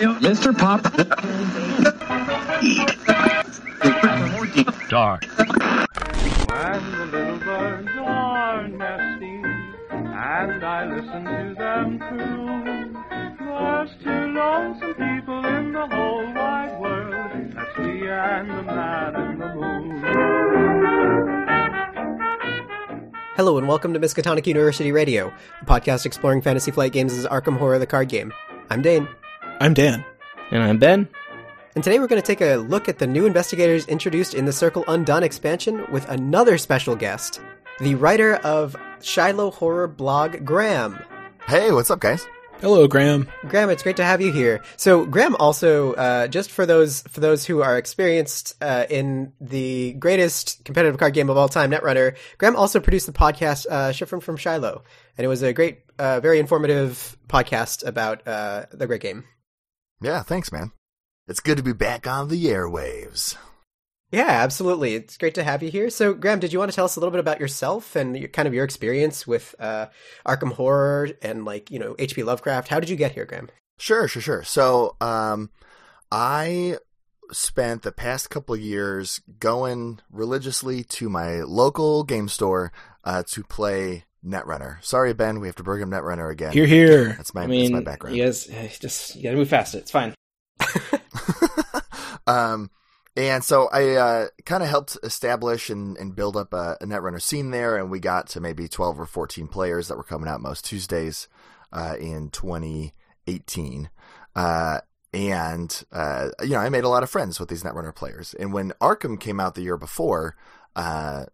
Mr. Pop. Dark. And the little birds are nesting, and I listen to them too. There's two lonesome people in the whole wide world. That's me and the man in the moon. Hello and welcome to Miskatonic University Radio, a podcast exploring Fantasy Flight Games' as Arkham Horror the card game. I'm Dane, I'm Dan. And I'm Ben. and today we're going to take a look at the new investigators introduced in the Circle Undone expansion with another special guest, the writer of Shiloh Horror blog, Graham. Hey, what's up, guys? Hello, Graham. Graham, it's great to have you here. So, Graham also, uh, just for those for those who are experienced uh, in the greatest competitive card game of all time, Netrunner, Graham also produced the podcast uh, Shifrin from Shiloh, and it was a great, uh, very informative podcast about uh, the great game. Yeah, thanks, man. It's good to be back on the airwaves. Yeah, absolutely. It's great to have you here. So, Graham, did you want to tell us a little bit about yourself and your, kind of your experience with uh, Arkham Horror and like you know H.P. Lovecraft? How did you get here, Graham? Sure, sure, sure. So, um, I spent the past couple of years going religiously to my local game store uh, to play Netrunner. Sorry, Ben, we have to bring him Netrunner again. Here, here. That's my I mean, that's my background. you guys just you gotta move faster. It's fine. um, and so I uh, kind of helped establish and, and build up a, a Netrunner scene there, and we got to maybe 12 or 14 players that were coming out most Tuesdays uh, in 2018. Uh, and, uh, you know, I made a lot of friends with these Netrunner players. And when Arkham came out the year before, uh,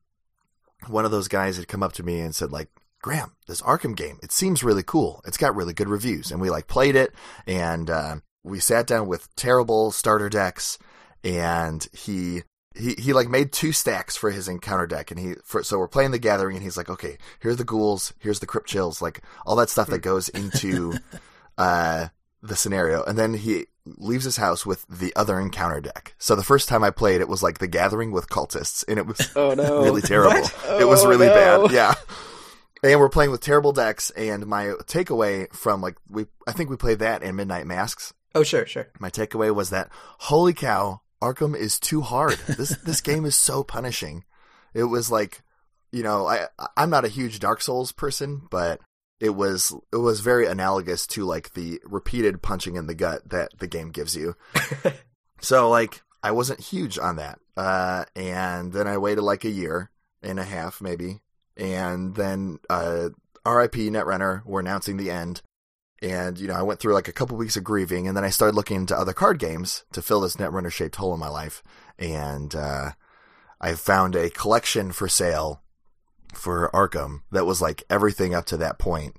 one of those guys had come up to me and said, like, Graham, this Arkham game, it seems really cool. It's got really good reviews. And we like played it and, uh, we sat down with terrible starter decks and he, he, he like made two stacks for his encounter deck and he, for, so we're playing the gathering and he's like, okay, here's the ghouls, here's the crypt chills, like all that stuff that goes into, uh, the scenario. And then he leaves his house with the other encounter deck. So the first time I played, it was like the gathering with cultists and it was Oh no. really terrible. It was Oh, really no. bad. Yeah. And we're playing with terrible decks, and my takeaway from like we, I think we played that in Midnight Masks. Oh, sure, sure. My takeaway was that holy cow, Arkham is too hard. This this game is so punishing. It was like, you know, I I'm not a huge Dark Souls person, but it was it was very analogous to like the repeated punching in the gut that the game gives you. so like I wasn't huge on that. Uh and then I waited like a year and a half maybe. And then uh RIP Netrunner were announcing the end. And, you know, I went through like a couple weeks of grieving and then I started looking into other card games to fill this Netrunner shaped hole in my life. And uh I found a collection for sale for Arkham that was like everything up to that point.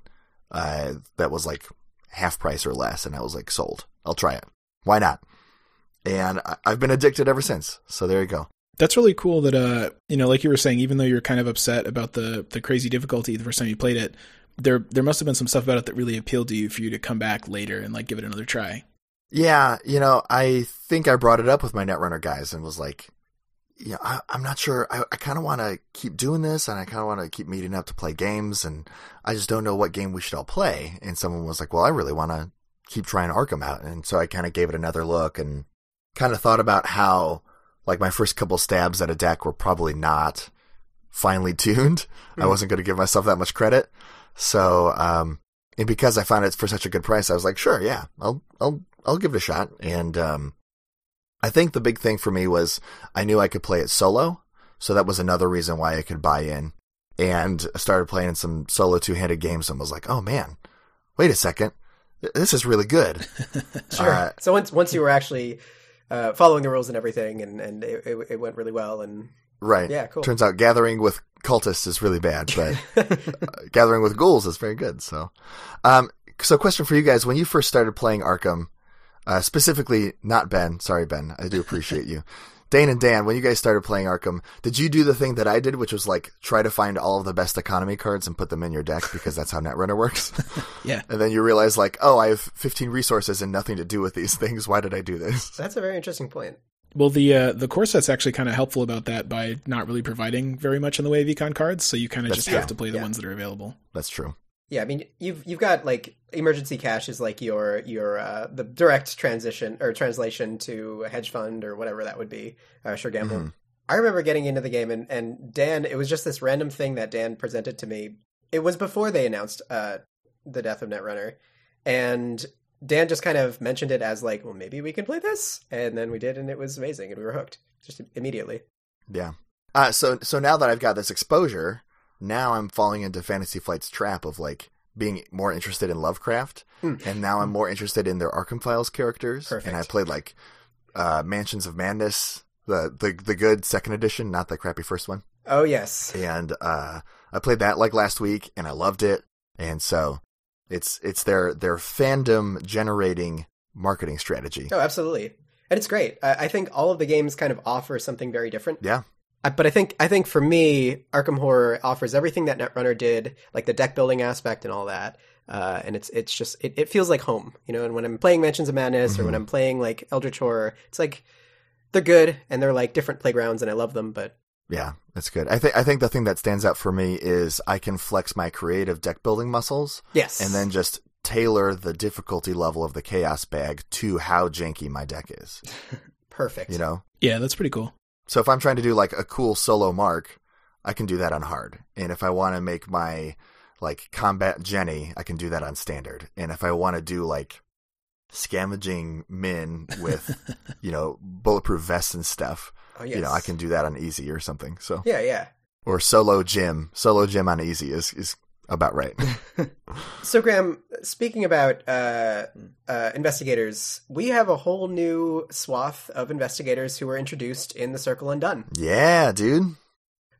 Uh that was like half price or less and I was like sold. I'll try it. Why not? And I- I've been addicted ever since. So there you go. That's really cool that, uh, you know, like you were saying, even though you're kind of upset about the, the crazy difficulty the first time you played it, there, there must have been some stuff about it that really appealed to you for you to come back later and like give it another try. Yeah, you know, I think I brought it up with my Netrunner guys and was like, you know, I, I'm not sure. I, I kind of want to keep doing this and I kind of want to keep meeting up to play games and I just don't know what game we should all play. And someone was like, well, I really want to keep trying Arkham out. And so I kind of gave it another look and kind of thought about how like my first couple stabs at a deck were probably not finely tuned. I wasn't going to give myself that much credit. So, um, and because I found it for such a good price, I was like, sure, yeah, I'll, I'll, I'll give it a shot. And, um, I think the big thing for me was I knew I could play it solo. So that was another reason why I could buy in and I started playing some solo two handed games and was like, oh man, wait a second. This is really good. Sure. Uh, so once once you were actually uh, following the rules and everything, and and it, it, it went really well, and Right. Yeah, cool. Turns out gathering with cultists is really bad, but uh, gathering with ghouls is very good. So, um, so question for you guys: When you first started playing Arkham, uh, specifically, not Ben. Sorry, Ben. I do appreciate you. Dane and Dan, when you guys started playing Arkham, did you do the thing that I did, which was like try to find all of the best economy cards and put them in your deck because that's how Netrunner works? Yeah. and then you realize like, oh, I have 15 resources and nothing to do with these things. Why did I do this? that's a very interesting point. Well, the uh, the core set's actually kind of helpful about that by not really providing very much in the way of econ cards, so you kind of That's just have to play the Yeah. ones that are available. That's true. Yeah, I mean you've you've got like emergency cash is like your your uh, the direct transition or translation to a hedge fund or whatever that would be. Uh, sure gamble. Mhm. I remember getting into the game and and Dan. It was just this random thing that Dan presented to me. It was before they announced uh, the death of Netrunner, and Dan just kind of mentioned it as like, well, maybe we can play this, and then we did, and it was amazing, and we were hooked just immediately. Yeah. Uh, so so now that I've got this exposure, now I'm falling into Fantasy Flight's trap of like being more interested in Lovecraft, Mm. and now I'm more interested in their Arkham Files characters. Perfect. And I played like uh, Mansions of Madness, the the the good second edition, not the crappy first one. Oh yes, And uh, I played that like last week, and I loved it. And so it's it's their their fandom generating marketing strategy. oh absolutely, and it's great. I, I think all of the games kind of offer something very different. Yeah. I, but I think I think for me, Arkham Horror offers everything that Netrunner did, like the deck building aspect and all that. Uh, and it's it's just it, it feels like home, you know. And when I'm playing Mansions of Madness or when Mhm. I'm playing like Eldritch Horror, it's like they're good and they're like different playgrounds, and I love them. But Yeah, that's good. I think I think the thing that stands out for me is I can flex my creative deck building muscles yes, and then just tailor the difficulty level of the chaos bag to how janky my deck is. perfect. You know? Yeah, that's pretty cool. So if I'm trying to do like a cool solo mark, I can do that on hard. And if I want to make my like combat Jenny, I can do that on standard. And if I want to do like scavenging Minh with, you know, bulletproof vests and stuff, oh, yes. you know, I can do that on easy or something. So Yeah, yeah. or solo Jim. Solo Jim on easy is is about right. So, Graham, speaking about uh, uh, investigators, we have a whole new swath of investigators who were introduced in the Circle Undone. yeah, dude.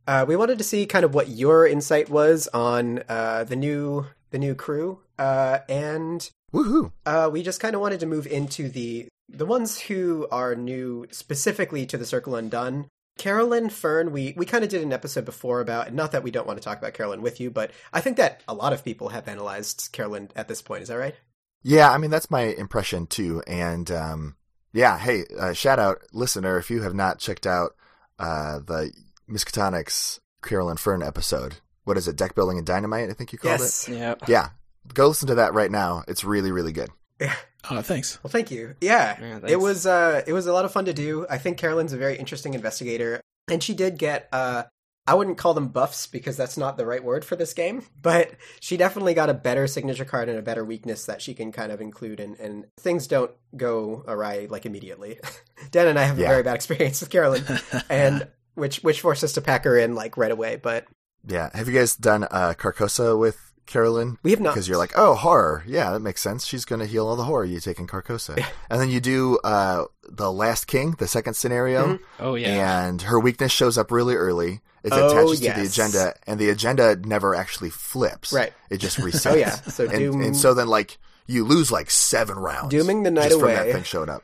Uh, we wanted to see kind of what your insight was on uh, the new the new crew, uh, and Woohoo. uh, we just kind of wanted to move into the the ones who are new specifically to the Circle Undone. Carolyn Fern, we we kind of did an episode before about not that we don't want to talk about Carolyn with you, but I think that a lot of people have analyzed Carolyn at this point. Is that right? Yeah, I mean that's my impression too. And um yeah, hey, uh, shout out listener if you have not checked out uh the Miskatonics Carolyn Fern episode. What is it? Deck building and dynamite, I think you called yes. Yeah. it. Yeah. Go listen to that right now. It's really really good. Uh, thanks. Well, thank you. Yeah, Yeah, it was uh, it was a lot of fun to do. I think Carolyn's a very interesting investigator, and she did get uh, I wouldn't call them buffs because that's not the right word for this game, but she definitely got a better signature card and a better weakness that she can kind of include, and, and things don't go awry like immediately. Dan and I have a very bad experience with Carolyn, and which which forced us to pack her in like right away. But Yeah. Have you guys done uh Carcosa with Carolyn? we have not Because you're like, oh, horror. Yeah, that makes sense. She's going to heal all the horror you take in Carcosa. and then you do uh, The Last King, the second scenario, Mhm. Oh yeah. and her weakness shows up really early. It Oh, attaches to the agenda, and the agenda never actually flips. Right. It just resets. Oh yeah, so and, Doom and so then, like, you lose like seven rounds. Dooming the night just from away. that thing showing up.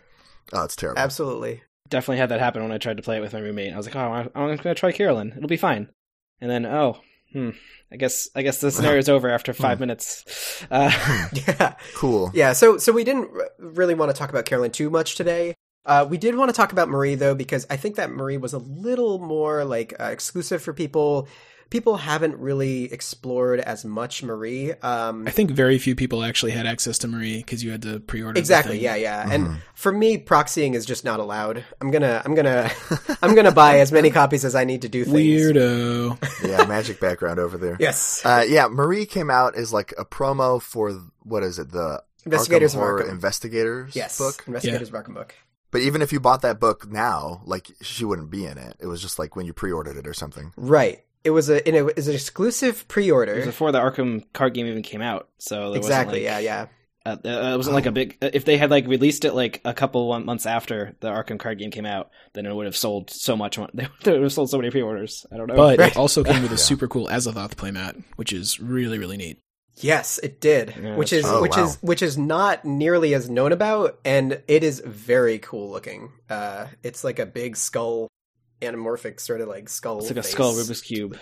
Oh, it's terrible. absolutely. Definitely had that happen when I tried to play it with my roommate. I was like, oh, I'm I'm gonna try Carolyn. It'll be fine. And then, oh, hmm. I guess I guess the scenario's over after five minutes. Uh, Yeah. Cool. Yeah, so so we didn't r- really want to talk about Carolyn too much today. Uh, we did want to talk about Marie though because I think that Marie was a little more like uh, exclusive for people. People haven't really explored as much Marie. Um, I think very few people actually had access to Marie because you had to pre-order. the exactly. thing. Yeah, yeah. And for me, proxying is just not allowed. I'm gonna, I'm gonna, I'm gonna buy as many copies as I need to do things. Weirdo. yeah, magic background over there. Yes. Uh, yeah, Marie came out as like a promo for what is it? The Investigators Arkham of Horror Arkham. Investigators yes. book. Investigators of Arkham book. But even if you bought that book now, like she wouldn't be in it. It was just like when you pre-ordered it or something. Right. It was a, it was an exclusive pre-order. was before the Arkham card game even came out, so there exactly. Wasn't like, yeah, yeah. Uh, uh, it wasn't like a big. If they had like released it like a couple months after the Arkham card game came out, then it would have sold so much. They would have sold so many pre-orders. I don't know. But Right. it also came with a super cool Azathoth playmat, which is really really neat. Yes, it did. Yeah, which is. Oh, which wow. is which is not nearly as known about, and it is very cool looking. Uh, it's like a big skull, anamorphic sort of like skull. it's like a skull Rubik's cube.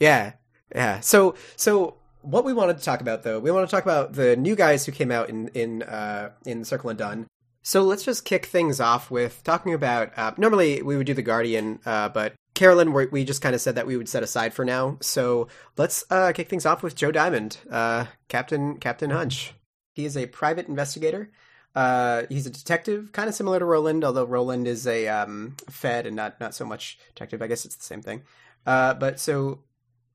Yeah, yeah. So so what we wanted to talk about though, we want to talk about the new guys who came out in in uh, in Circle Undone. So let's just kick things off with talking about. Uh, normally we would do the Guardian, uh, but Carolyn, we we just kind of said that we would set aside for now. So let's uh, kick things off with Joe Diamond, uh, Captain Captain Hunch. He is a private investigator. Uh, he's a detective, kind of similar to Roland, although Roland is a um, Fed and not not so much detective. I guess it's the same thing. Uh, but so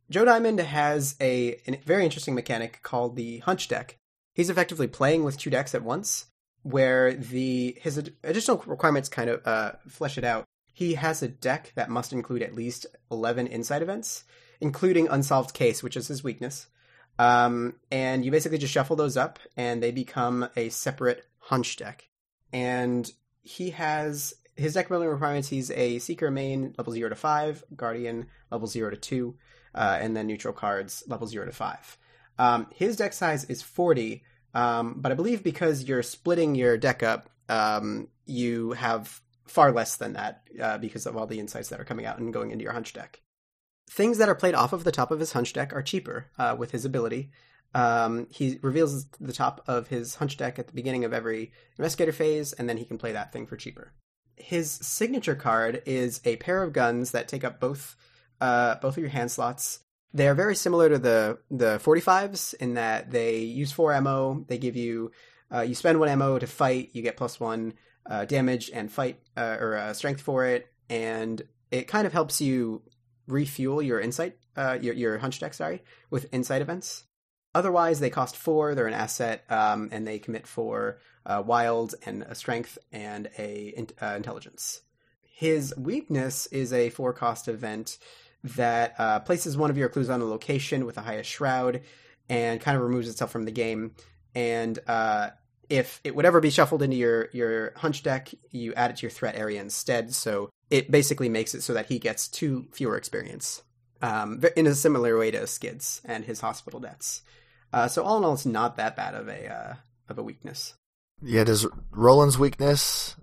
Joe Diamond has a, a very interesting mechanic called the Hunch deck. He's effectively playing with two decks at once, where the his ad- additional requirements kind of uh, flesh it out. He has a deck that must include at least eleven insight events, including Unsolved Case, which is his weakness. Um, and you basically just shuffle those up, and they become a separate hunch deck. And he has his deck building requirements. He's a Seeker main, level zero to five, Guardian level zero to two, uh, and then neutral cards level zero to five. Um, his deck size is forty, um, but I believe because you're splitting your deck up, um, you have far less than that uh, because of all the insights that are coming out and going into your hunch deck. Things that are played off of the top of his hunch deck are cheaper uh, with his ability. Um, he reveals the top of his hunch deck at the beginning of every investigator phase, and then he can play that thing for cheaper. His signature card is a pair of guns that take up both uh, both of your hand slots. They are very similar to the the 45s in that they use four ammo. They give you uh, you spend one ammo to fight, you get plus one uh, damage and fight uh, or uh, strength for it, and it kind of helps you refuel your insight, uh, your your hunch deck, sorry, with insight events. Otherwise, they cost four. They're an asset, um, and they commit for uh, wild and a strength and a in- uh, intelligence. His weakness is a four cost event that uh, places one of your clues on a location with the highest shroud and kind of removes itself from the game. And uh, if it would ever be shuffled into your your hunch deck, you add it to your threat area instead. So it basically makes it so that he gets two fewer experience, um, in a similar way to Skids and his hospital debts. Uh, so all in all, it's not that bad of a uh, of a weakness. Yeah, does Roland's weakness,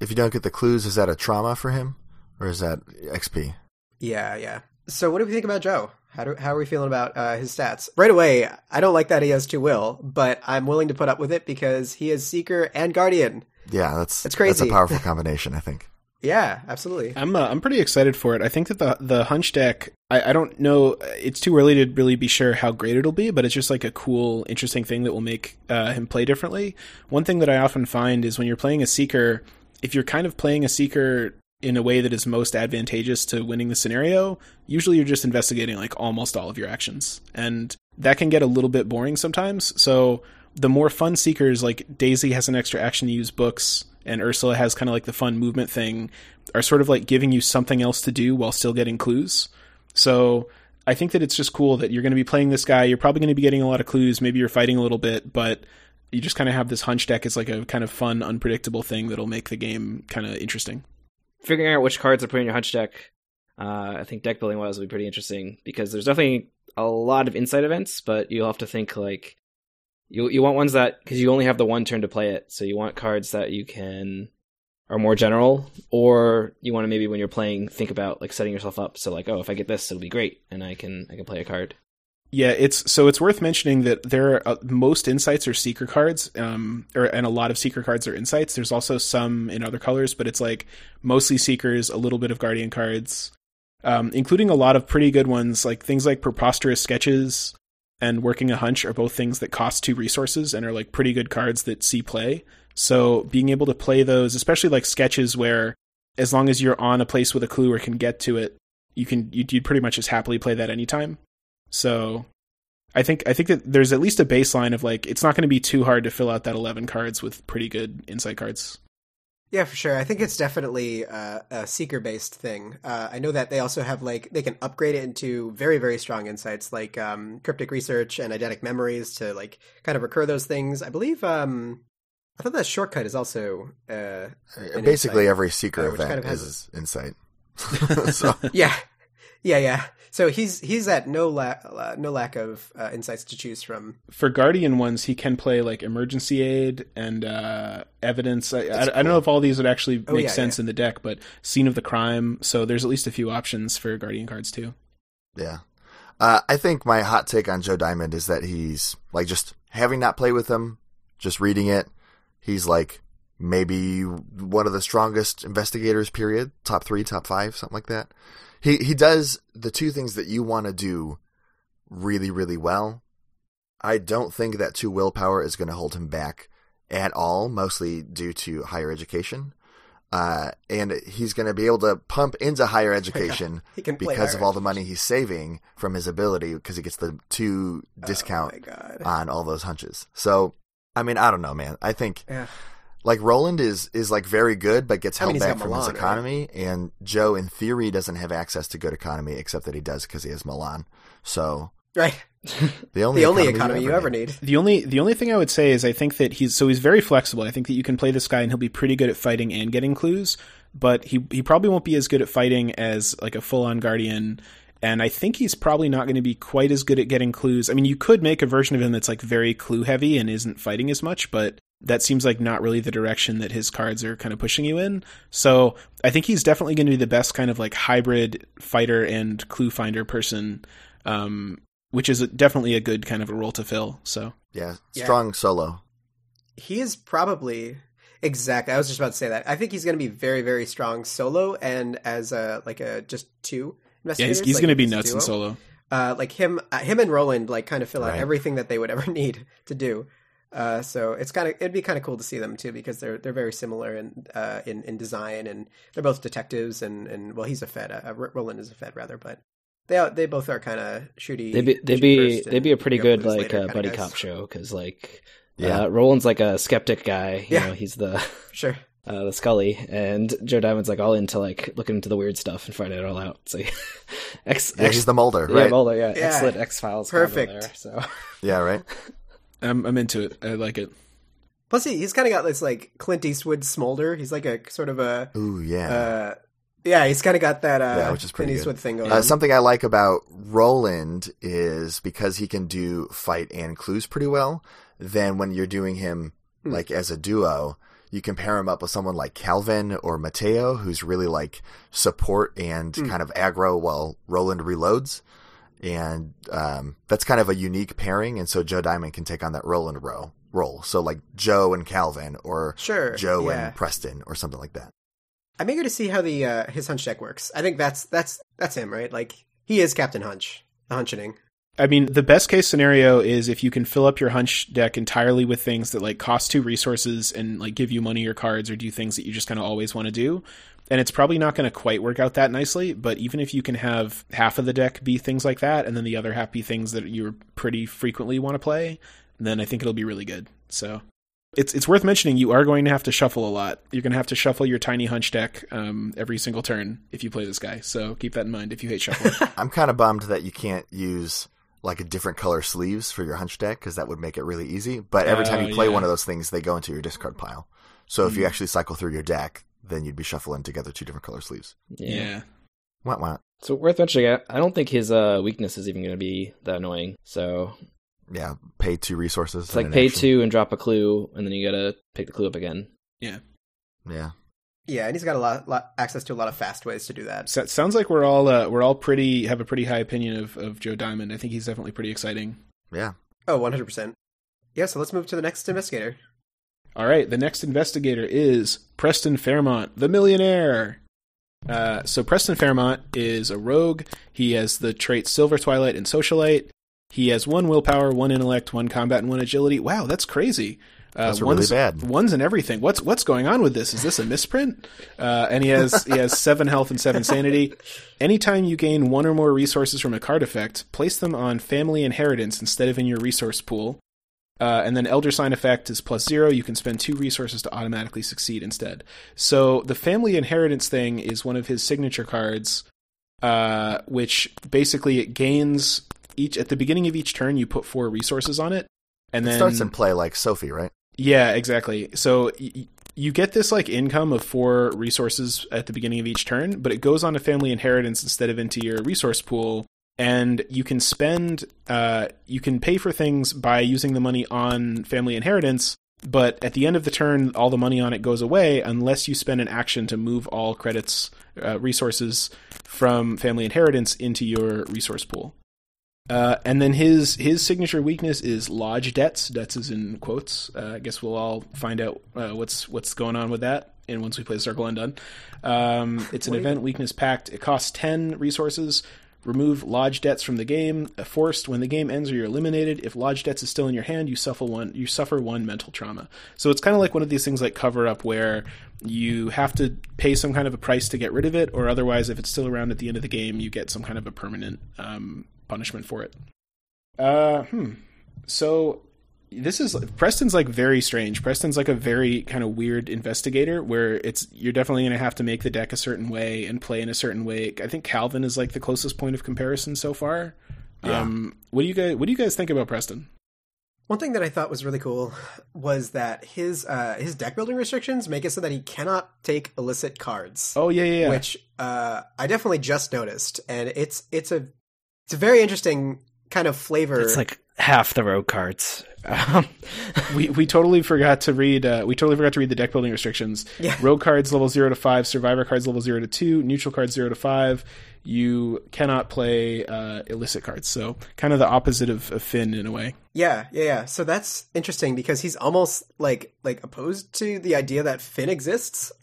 if you don't get the clues, is that a trauma for him? Or is that XP? Yeah, yeah. So what do we think about Joe? How do, how are we feeling about uh, his stats? Right away, I don't like that he has two will, but I'm willing to put up with it because he is Seeker and Guardian. Yeah, that's It's crazy. That's a powerful combination, I think. Yeah, absolutely. I'm uh, I'm pretty excited for it. I think that the the hunch deck. I, I don't know. It's too early to really be sure how great it'll be, but it's just like a cool, interesting thing that will make uh, him play differently. One thing that I often find is when you're playing a seeker, if you're kind of playing a seeker in a way that is most advantageous to winning the scenario, usually you're just investigating like almost all of your actions, and that can get a little bit boring sometimes. So the more fun seekers, like Daisy has an extra action to use books, and Ursula has kind of like the fun movement thing, are sort of like giving you something else to do while still getting clues. So I think that it's just cool that you're going to be playing this guy. You're probably going to be getting a lot of clues. Maybe you're fighting a little bit, but you just kind of have this hunch deck as like a kind of fun, unpredictable thing that'll make the game kind of interesting. Figuring out which cards to put in your hunch deck, uh, I think deck building wise will be pretty interesting because there's definitely a lot of insight events, but you'll have to think like you you want ones that because you only have the one turn to play it, so you want cards that you can are more general, or you want to maybe when you're playing think about like setting yourself up. So like, oh, if I get this, it'll be great, and I can I can play a card. Yeah, it's so it's worth mentioning that there are uh, most insights are seeker cards, um, or and a lot of seeker cards are insights. There's also some in other colors, but it's like mostly seekers, a little bit of guardian cards, um, including a lot of pretty good ones, like things like preposterous sketches and working a hunch are both things that cost two resources and are like pretty good cards that see play. So being able to play those, especially like sketches, where as long as you're on a place with a clue or can get to it, you can you'd, you'd pretty much just happily play that anytime. So I think I think that there's at least a baseline of like it's not going to be too hard to fill out that 11 cards with pretty good insight cards. Yeah, for sure. I think it's definitely uh, a seeker based thing. Uh, I know that they also have like they can upgrade it into very very strong insights like um, cryptic research and eidetic memories to like kind of recur those things. I believe um, I thought that shortcut is also uh, an Basically, insight. every seeker uh, event kind of has- is insight. so yeah, yeah, yeah. So he's he's at no lack uh, no lack of uh, insights to choose from. For guardian ones, he can play like emergency aid and uh, evidence. I, I, That's I don't know if all these would actually Oh, make yeah, sense in the deck, but scene of the crime. So there's at least a few options for guardian cards too. Yeah. Uh, I think my hot take on Joe Diamond is that he's like just having not played with him, just reading it. He's like maybe one of the strongest investigators. Period. Top three, top five, something like that. He he does the two things that you want to do really really well. I don't think that two willpower is going to hold him back at all, mostly due to higher education. Uh, and he's going to be able to pump into higher education because of all the money he's saving from his ability because he gets the two discount Oh on all those hunches. So, I mean, I don't know, man. I think Yeah. Like Roland is is like very good, but gets I mean, held back from Milan, his right? economy. And Joe, in theory, doesn't have access to good economy, except that he does because he has Milan. So Right. the only The only economy, economy you ever need. The only the only thing I would say is I think that he's so he's very flexible. I think that you can play this guy and he'll be pretty good at fighting and getting clues, but he he probably won't be as good at fighting as like a full on guardian. And I think he's probably not going to be quite as good at getting clues. I mean, you could make a version of him that's like very clue heavy and isn't fighting as much, but that seems like not really the direction that his cards are kind of pushing you in. So I think he's definitely going to be the best kind of like hybrid fighter and clue finder person, um, which is definitely a good kind of a role to fill. So Yeah, Yeah. strong solo. He is probably exactly. I was just about to say that. I think he's going to be very, very strong solo and as a like a just two yeah, he's, he's like, going to be as a nuts in solo. Uh, like him, uh, him and Roland like kind of fill out everything that they would ever need to do. Uh, so it's kind of it'd be kind of cool to see them too because they're they're very similar in uh, in in design and they're both detectives and and well he's a Fed uh, Roland is a Fed rather but they are, they both are kind of shooty. They'd be they'd be they'd be a pretty good like uh, buddy guys. cop show because like Yeah. uh, Roland's like a skeptic guy. You Yeah. know, he's the Sure. uh, the Scully, and Joe Diamond's like all into like looking into the weird stuff and finding it all out. So X, Yeah, X he's the Mulder, yeah, right? Mulder, yeah, Yeah. excellent X Files, Perfect. There, so Yeah, right. I'm, I'm into it. I like it. Plus he, he's kind of got this like Clint Eastwood smolder. He's like a sort of a Ooh, yeah. uh, yeah he's kind of got that uh, Yeah, which is pretty Clint good. Eastwood thing going Uh, something I like about Roland is because he can do fight and clues pretty well. Then when you're doing him Hmm. like as a duo, you can pair him up with someone like Calvin or Mateo, who's really like support and Hmm. kind of aggro while Roland reloads. And um, that's kind of a unique pairing, and so Joe Diamond can take on that Roland row role. So like Joe and Calvin, or Sure, Joe yeah. and Preston, or something like that. I'm eager to see how the uh, his hunch deck works. I think that's that's that's him, right? Like he is Captain Hunch, the hunchening. I mean, the best case scenario is if you can fill up your hunch deck entirely with things that like cost two resources and like give you money or cards or do things that you just kind of always want to do. And it's probably not going to quite work out that nicely, but even if you can have half of the deck be things like that and then the other half be things that you pretty frequently want to play, then I think it'll be really good. So it's it's worth mentioning you are going to have to shuffle a lot. You're going to have to shuffle your tiny hunch deck um, every single turn if you play this guy. So keep that in mind if you hate shuffling. I'm kind of bummed that you can't use like a different color sleeves for your hunch deck because that would make it really easy. But every time Oh, you play yeah. one of those things, they go into your discard pile. So if you Mm. actually cycle through your deck, then you'd be shuffling together two different color sleeves. yeah. yeah. Wah, wah. So worth mentioning, I- I don't think his uh, weakness is even going to be that annoying. So Yeah, pay two resources. it's like pay action. two and drop a clue, and then you got to pick the clue up again. Yeah, Yeah, and he's got a lot, lot access to a lot of fast ways to do that. So it sounds like we're all uh, we're all pretty have a pretty high opinion of, of Joe Diamond. I think he's definitely pretty exciting. yeah. Oh, 100 percent. Yeah, so let's move to the next investigator. All right, the next investigator is Preston Fairmont, the millionaire. Uh, so Preston Fairmont is a rogue. He has the traits Silver Twilight and Socialite. He has one willpower, one intellect, one combat, and one agility. Wow, that's crazy. Uh, That's really one's, bad. One's in everything. What's what's going on with this? Is this a misprint? Uh, and he has he has seven health and seven sanity. Anytime you gain one or more resources from a card effect, place them on family inheritance instead of in your resource pool. Uh, and then Elder Sign effect is plus zero. You can spend two resources to automatically succeed instead. So the family inheritance thing is one of his signature cards, uh, which basically it gains each at the beginning of each turn. You put four resources on it, and It then starts in play like Sophie, right? Yeah, exactly. So y- you get this like income of four resources at the beginning of each turn, but it goes on to family inheritance instead of into your resource pool. And you can spend, uh, you can pay for things by using the money on family inheritance, but at the end of the turn, all the money on it goes away unless you spend an action to move all credits, uh, resources from family inheritance into your resource pool. Uh, and then his his signature weakness is lodge debts. Debts is in quotes. Uh, I guess we'll all find out uh, what's what's going on with that. And once we play Circle Undone. Um, it's an event weakness pact. It costs ten resources. Remove lodge debts from the game. Forced when the game ends or you're eliminated. If lodge debts is still in your hand, you suffer one. You suffer one mental trauma. So it's kind of like one of these things like cover up where you have to pay some kind of a price to get rid of it, or otherwise, if it's still around at the end of the game, you get some kind of a permanent um, punishment for it. Uh, hmm. So this is Preston's like very strange. Preston's like a very kind of weird investigator where it's you're definitely going to have to make the deck a certain way and play in a certain way. I think Calvin is like the closest point of comparison so far. Yeah. Um, what do you guys what do you guys think about Preston? One thing that I thought was really cool was that his uh, his deck building restrictions make it so that he cannot take illicit cards. Oh yeah, yeah, yeah. which uh, I definitely just noticed, and it's it's a it's a very interesting kind of flavor. It's like half the road cards. Um, we we totally forgot to read uh, we totally forgot to read the deck building restrictions. Yeah. Rogue cards level zero to five, survivor cards level zero to two, neutral cards zero to five. You cannot play uh, illicit cards, so kind of the opposite of, of Finn in a way. yeah, yeah, yeah. So that's interesting because he's almost like like opposed to the idea that Finn exists.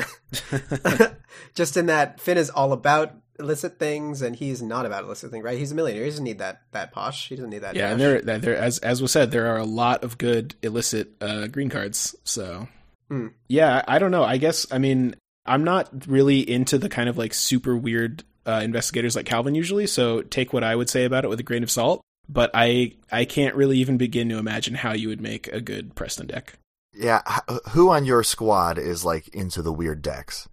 just in that Finn is all about illicit things, and he's not about illicit things, right? He's a millionaire. He doesn't need that that posh. He doesn't need that. Yeah, and there, there, as as was said, there are a lot of good illicit uh, green cards. So, Hmm. yeah, I don't know. I guess I mean I'm not really into the kind of like super weird uh, investigators like Calvin usually. So take what I would say about it with a grain of salt. But I I can't really even begin to imagine how you would make a good Preston deck. Yeah, who on your squad is like into the weird decks?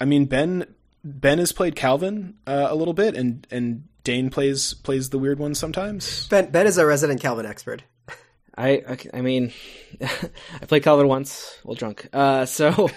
I mean Ben Ben has played Calvin uh, a little bit, and and Dane plays plays the weird one sometimes. Ben Ben is a resident Calvin expert. I, I, I mean, I played Calvin once while drunk. Uh, so,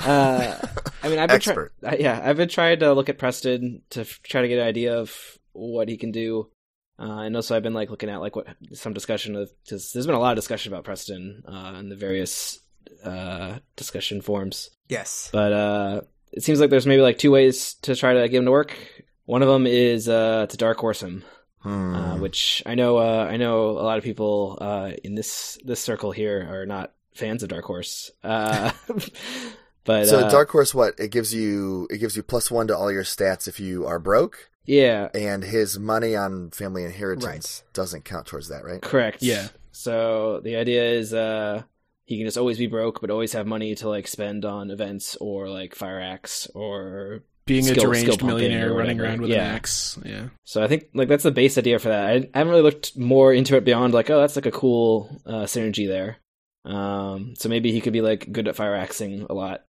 uh, I mean, I've been try- uh, yeah, I've been trying to look at Preston to f- try to get an idea of what he can do. Uh, and also, I've been like looking at like what some discussion of because there's been a lot of discussion about Preston uh, in the various uh, discussion forums. Yes. But uh, it seems like there's maybe like two ways to try to get him to work. One of them is uh, to dark horse him, Hmm. uh, which I know uh, I know a lot of people uh, in this this circle here are not fans of Dark Horse. Uh, but so uh, Dark Horse, what it gives you? It gives you plus one to all your stats if you are broke, yeah, and his money on family inheritance Right. doesn't count towards that, right? correct. Yeah. So the idea is uh, he can just always be broke, but always have money to like spend on events or like fire axe or Being Skill- a deranged millionaire running around with Yeah. an axe. Yeah. So I think like that's the base idea for that. I, I haven't really looked more into it beyond like oh that's like a cool uh, synergy there. Um, so maybe he could be like good at fire axing a lot.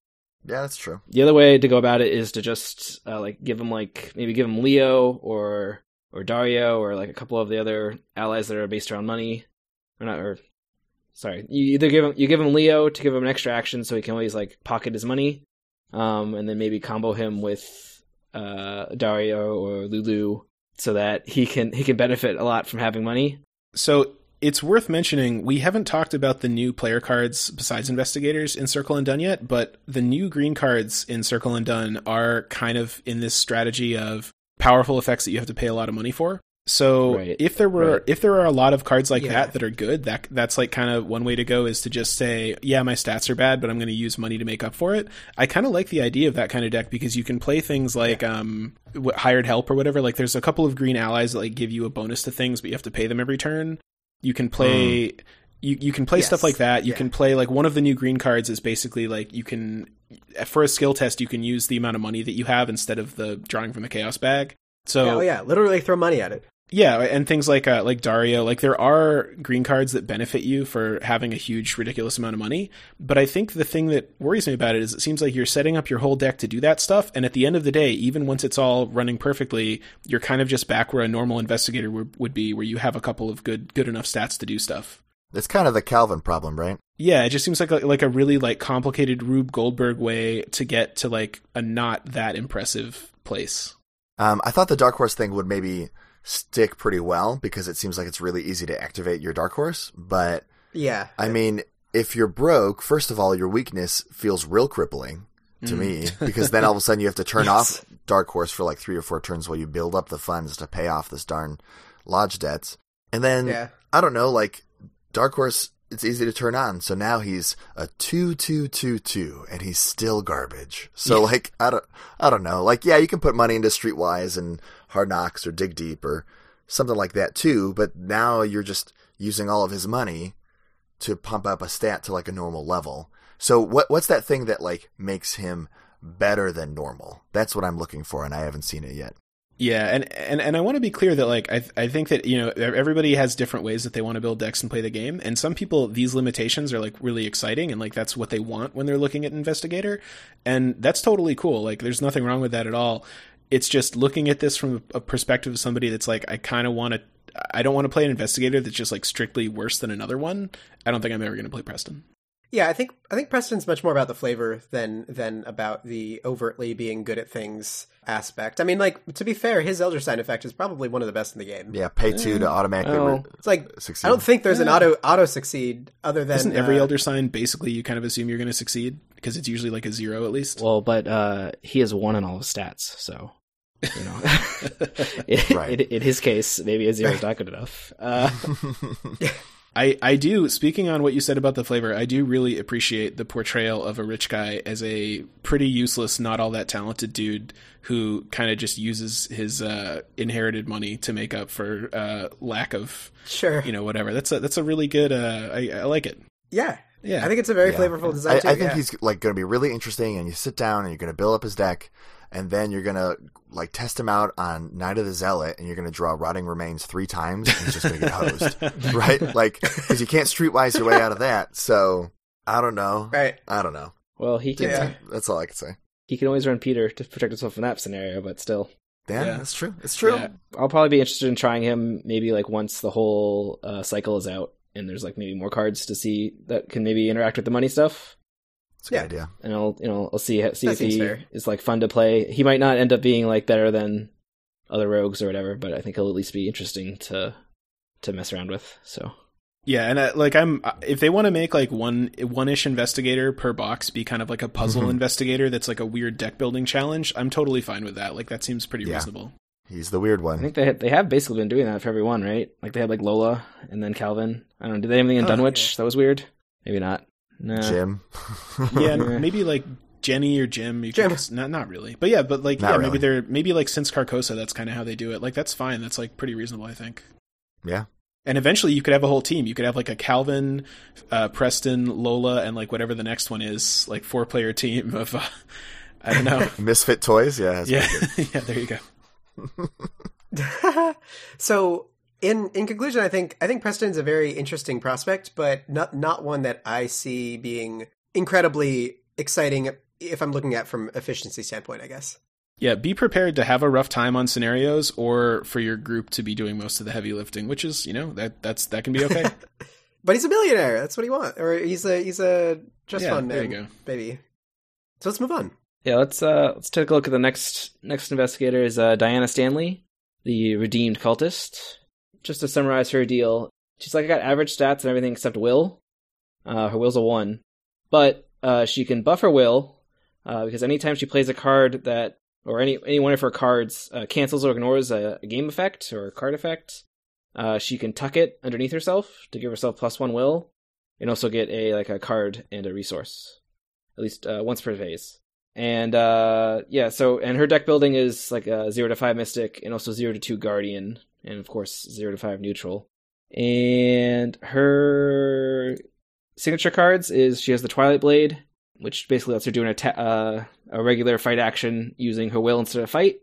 Yeah, that's true. The other way to go about it is to just uh, like give him like maybe give him Leo or or Dario or like a couple of the other allies that are based around money or not or sorry you either give him you give him Leo to give him an extra action so he can always like pocket his money um and then maybe combo him with uh Dario or Lulu so that he can he can benefit a lot from having money So it's worth mentioning we haven't talked about the new player cards besides investigators in Circle Undone yet, but the new green cards in Circle Undone are kind of in this strategy of powerful effects that you have to pay a lot of money for. So Right. if there were Right. if there are a lot of cards like Yeah. that that are good, that that's like kind of one way to go is to just say, yeah, my stats are bad, but I'm going to use money to make up for it. I kind of like the idea of that kind of deck because you can play things like um hired help or whatever. Like there's a couple of green allies that like give you a bonus to things, but you have to pay them every turn. You can play you you can play Yes. stuff like that. You Yeah. can play like one of the new green cards is basically like you can for a skill test you can use the amount of money that you have instead of the drawing from the chaos bag. So oh yeah, literally throw money at it. Yeah, and things like uh, like Dario, like there are green cards that benefit you for having a huge, ridiculous amount of money. But I think the thing that worries me about it is it seems like you're setting up your whole deck to do that stuff, and at the end of the day, even once it's all running perfectly, you're kind of just back where a normal investigator would, would be, where you have a couple of good good enough stats to do stuff. It's kind of the Calvin problem, right? Yeah, it just seems like a, like a really like complicated Rube Goldberg way to get to like a not that impressive place. Um, I thought the Dark Horse thing would maybe stick pretty well because it seems like it's really easy to activate your Dark Horse. But Yeah. I mean, if you're broke, first of all, your weakness feels real crippling to Mm. me because then all of a sudden you have to turn Yes. off Dark Horse for like three or four turns while you build up the funds to pay off this darn lodge debts. And then Yeah. I don't know, like Dark Horse it's easy to turn on. So now he's a two two two two, and he's still garbage. So like I don't I don't know. Like yeah, you can put money into Streetwise and Hard Knocks or Dig Deep or something like that too. But now you're just using all of his money to pump up a stat to like a normal level. So what what's that thing that like makes him better than normal? That's what I'm looking for, and I haven't seen it yet. Yeah, and, and and I want to be clear that like I I think that you know everybody has different ways that they want to build decks and play the game, and some people these limitations are like really exciting and like that's what they want when they're looking at investigator, and that's totally cool. Like there's nothing wrong with that at all. It's just looking at this from a perspective of somebody that's like I kind of want to. I don't want to play an investigator that's just like strictly worse than another one. I don't think I'm ever going to play Preston. Yeah, I think I think Preston's much more about the flavor than than about the overtly being good at things aspect. I mean, like to be fair, his Elder Sign effect is probably one of the best in the game. Yeah, pay two to automatically Oh. re- It's like succeed. I don't think there's an auto auto succeed other than Isn't every uh, elder sign basically you kind of assume you're going to succeed because it's usually like a zero at least? Well, but uh, he has one in all his stats, so you know, in, Right. in, in his case, maybe a zero is not good enough. Uh, I, I do speaking on what you said about the flavor i do really appreciate the portrayal of a rich guy as a pretty useless not all that talented dude who kind of just uses his uh, inherited money to make up for uh, lack of sure. you know whatever that's a that's a really good uh, I, I like it yeah, yeah I think it's a very Yeah. flavorful design. I, too, I think yeah. he's like going to be really interesting, and you sit down and you're going to build up his deck, and then you're going to like test him out on Night of the Zealot, and you're going to draw Rotting Remains three times, and he's just going to get hosed, right? Like because you can't streetwise your way out of that. So I don't know. right. I don't know. well, he can Yeah. That's all I can say. he can always run Peter to protect himself from that scenario, but still, Yeah, Yeah. that's true. It's true. Yeah. I'll probably be interested in trying him maybe like once the whole uh, cycle is out and there's like maybe more cards to see that can maybe interact with the money stuff. It's a good Yeah. idea. and I'll you know I'll see see That if seems he fair. is like fun to play. He might not end up being like better than other rogues or whatever, but I think he'll at least be interesting to to mess around with. So Yeah, and uh, like I'm, if they want to make like one one ish investigator per box be kind of like a puzzle Mhm. investigator that's like a weird deck building challenge, I'm totally fine with that. Like that seems pretty Yeah. reasonable. He's the weird one. I think they ha- they have basically been doing that for everyone, right? Like they had like Lola and then Calvin. I don't know. Did they have anything in Oh, Dunwich that was weird? Maybe not. No. Jim. Yeah, Yeah. maybe like Jenny or Jim. You Jim. Could, not not really, but yeah, but like Not yeah, really. maybe they're maybe like since Carcosa, that's kind of how they do it. Like that's fine. That's like pretty reasonable, I think. yeah. And eventually, you could have a whole team. You could have like a Calvin, uh, Preston, Lola, and like whatever the next one is, like four player team of. Uh, I don't know. Misfit toys. Yeah. yeah, yeah. There you go. so in in conclusion, I think I think Preston's a very interesting prospect, but not not one that I see being incredibly exciting if I'm looking at from efficiency standpoint. I guess. Yeah, be prepared to have a rough time on scenarios, or for your group to be doing most of the heavy lifting, which is you know that that's that can be okay. But he's a millionaire. That's what he wants, or he's a he's a trust Yeah, fund there you man, go. baby. So let's move on. Yeah, let's uh let's take a look at the next next investigator is uh, Diana Stanley, the redeemed cultist. Just to summarize her deal, she's like I got average stats and everything except will. Uh, her will's a one, but uh, she can buff her will uh, because anytime she plays a card that or any any one of her cards uh, cancels or ignores a, a game effect or a card effect, uh, she can tuck it underneath herself to give herself plus one will, and also get a like a card and a resource, at least uh, once per phase. And yeah, so and her deck building is like a zero to five mystic, and also zero to two guardian, and of course zero to five neutral. And her signature cards is she has the Twilight Blade, which basically lets her do an atta- uh, a regular fight action using her will instead of fight.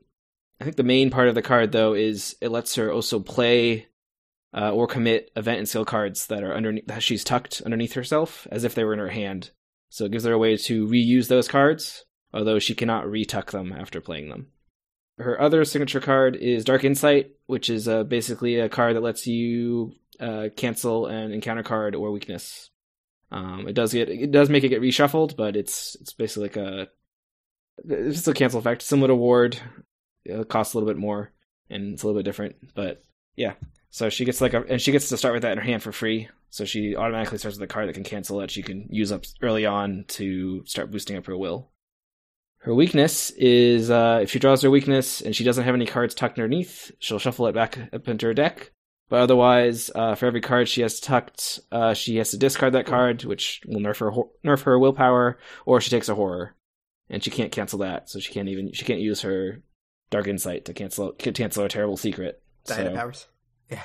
I think the main part of the card though is it lets her also play uh, or commit event and skill cards that are underneath that she's tucked underneath herself as if they were in her hand. So it gives her a way to reuse those cards, although she cannot retuck them after playing them. Her other signature card is Dark Insight, which is uh, basically a card that lets you uh, cancel an encounter card or weakness. Um, it does get it does make it get reshuffled, but it's it's basically like a it's just a cancel effect, similar to Ward. It costs a little bit more, and it's a little bit different, but yeah. So she gets like a and she gets to start with that in her hand for free. So she automatically starts with a card that can cancel that she can use up early on to start boosting up her will. Her weakness is uh, if she draws her weakness and she doesn't have any cards tucked underneath, she'll shuffle it back up into her deck. But otherwise, uh, for every card she has tucked, uh, she has to discard that card, which will nerf her hor- nerf her willpower, or she takes a horror, and she can't cancel that, so she can't even she can't use her dark insight to cancel cancel a terrible secret. Diana So, powers. Yeah,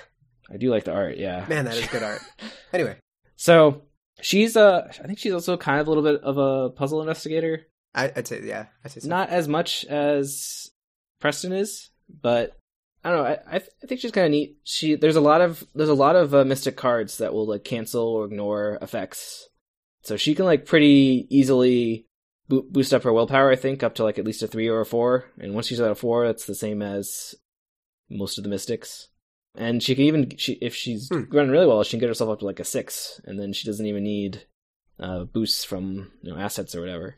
I do like the art, yeah. Man, that is good art. Anyway, So she's uh, I think she's also kind of a little bit of a puzzle investigator. I, I'd say yeah. I'd say so. Not as much as Preston is, but I don't know. I I, th- I think she's kind of neat. She there's a lot of there's a lot of uh, mystic cards that will like cancel or ignore effects, so she can like pretty easily bo- boost up her willpower. I think up to like at least a three or a four, and once she's at a four, that's the same as most of the mystics. And she can even she if she's Hmm. running really well, she can get herself up to like a six, and then she doesn't even need uh, boosts from you know assets or whatever.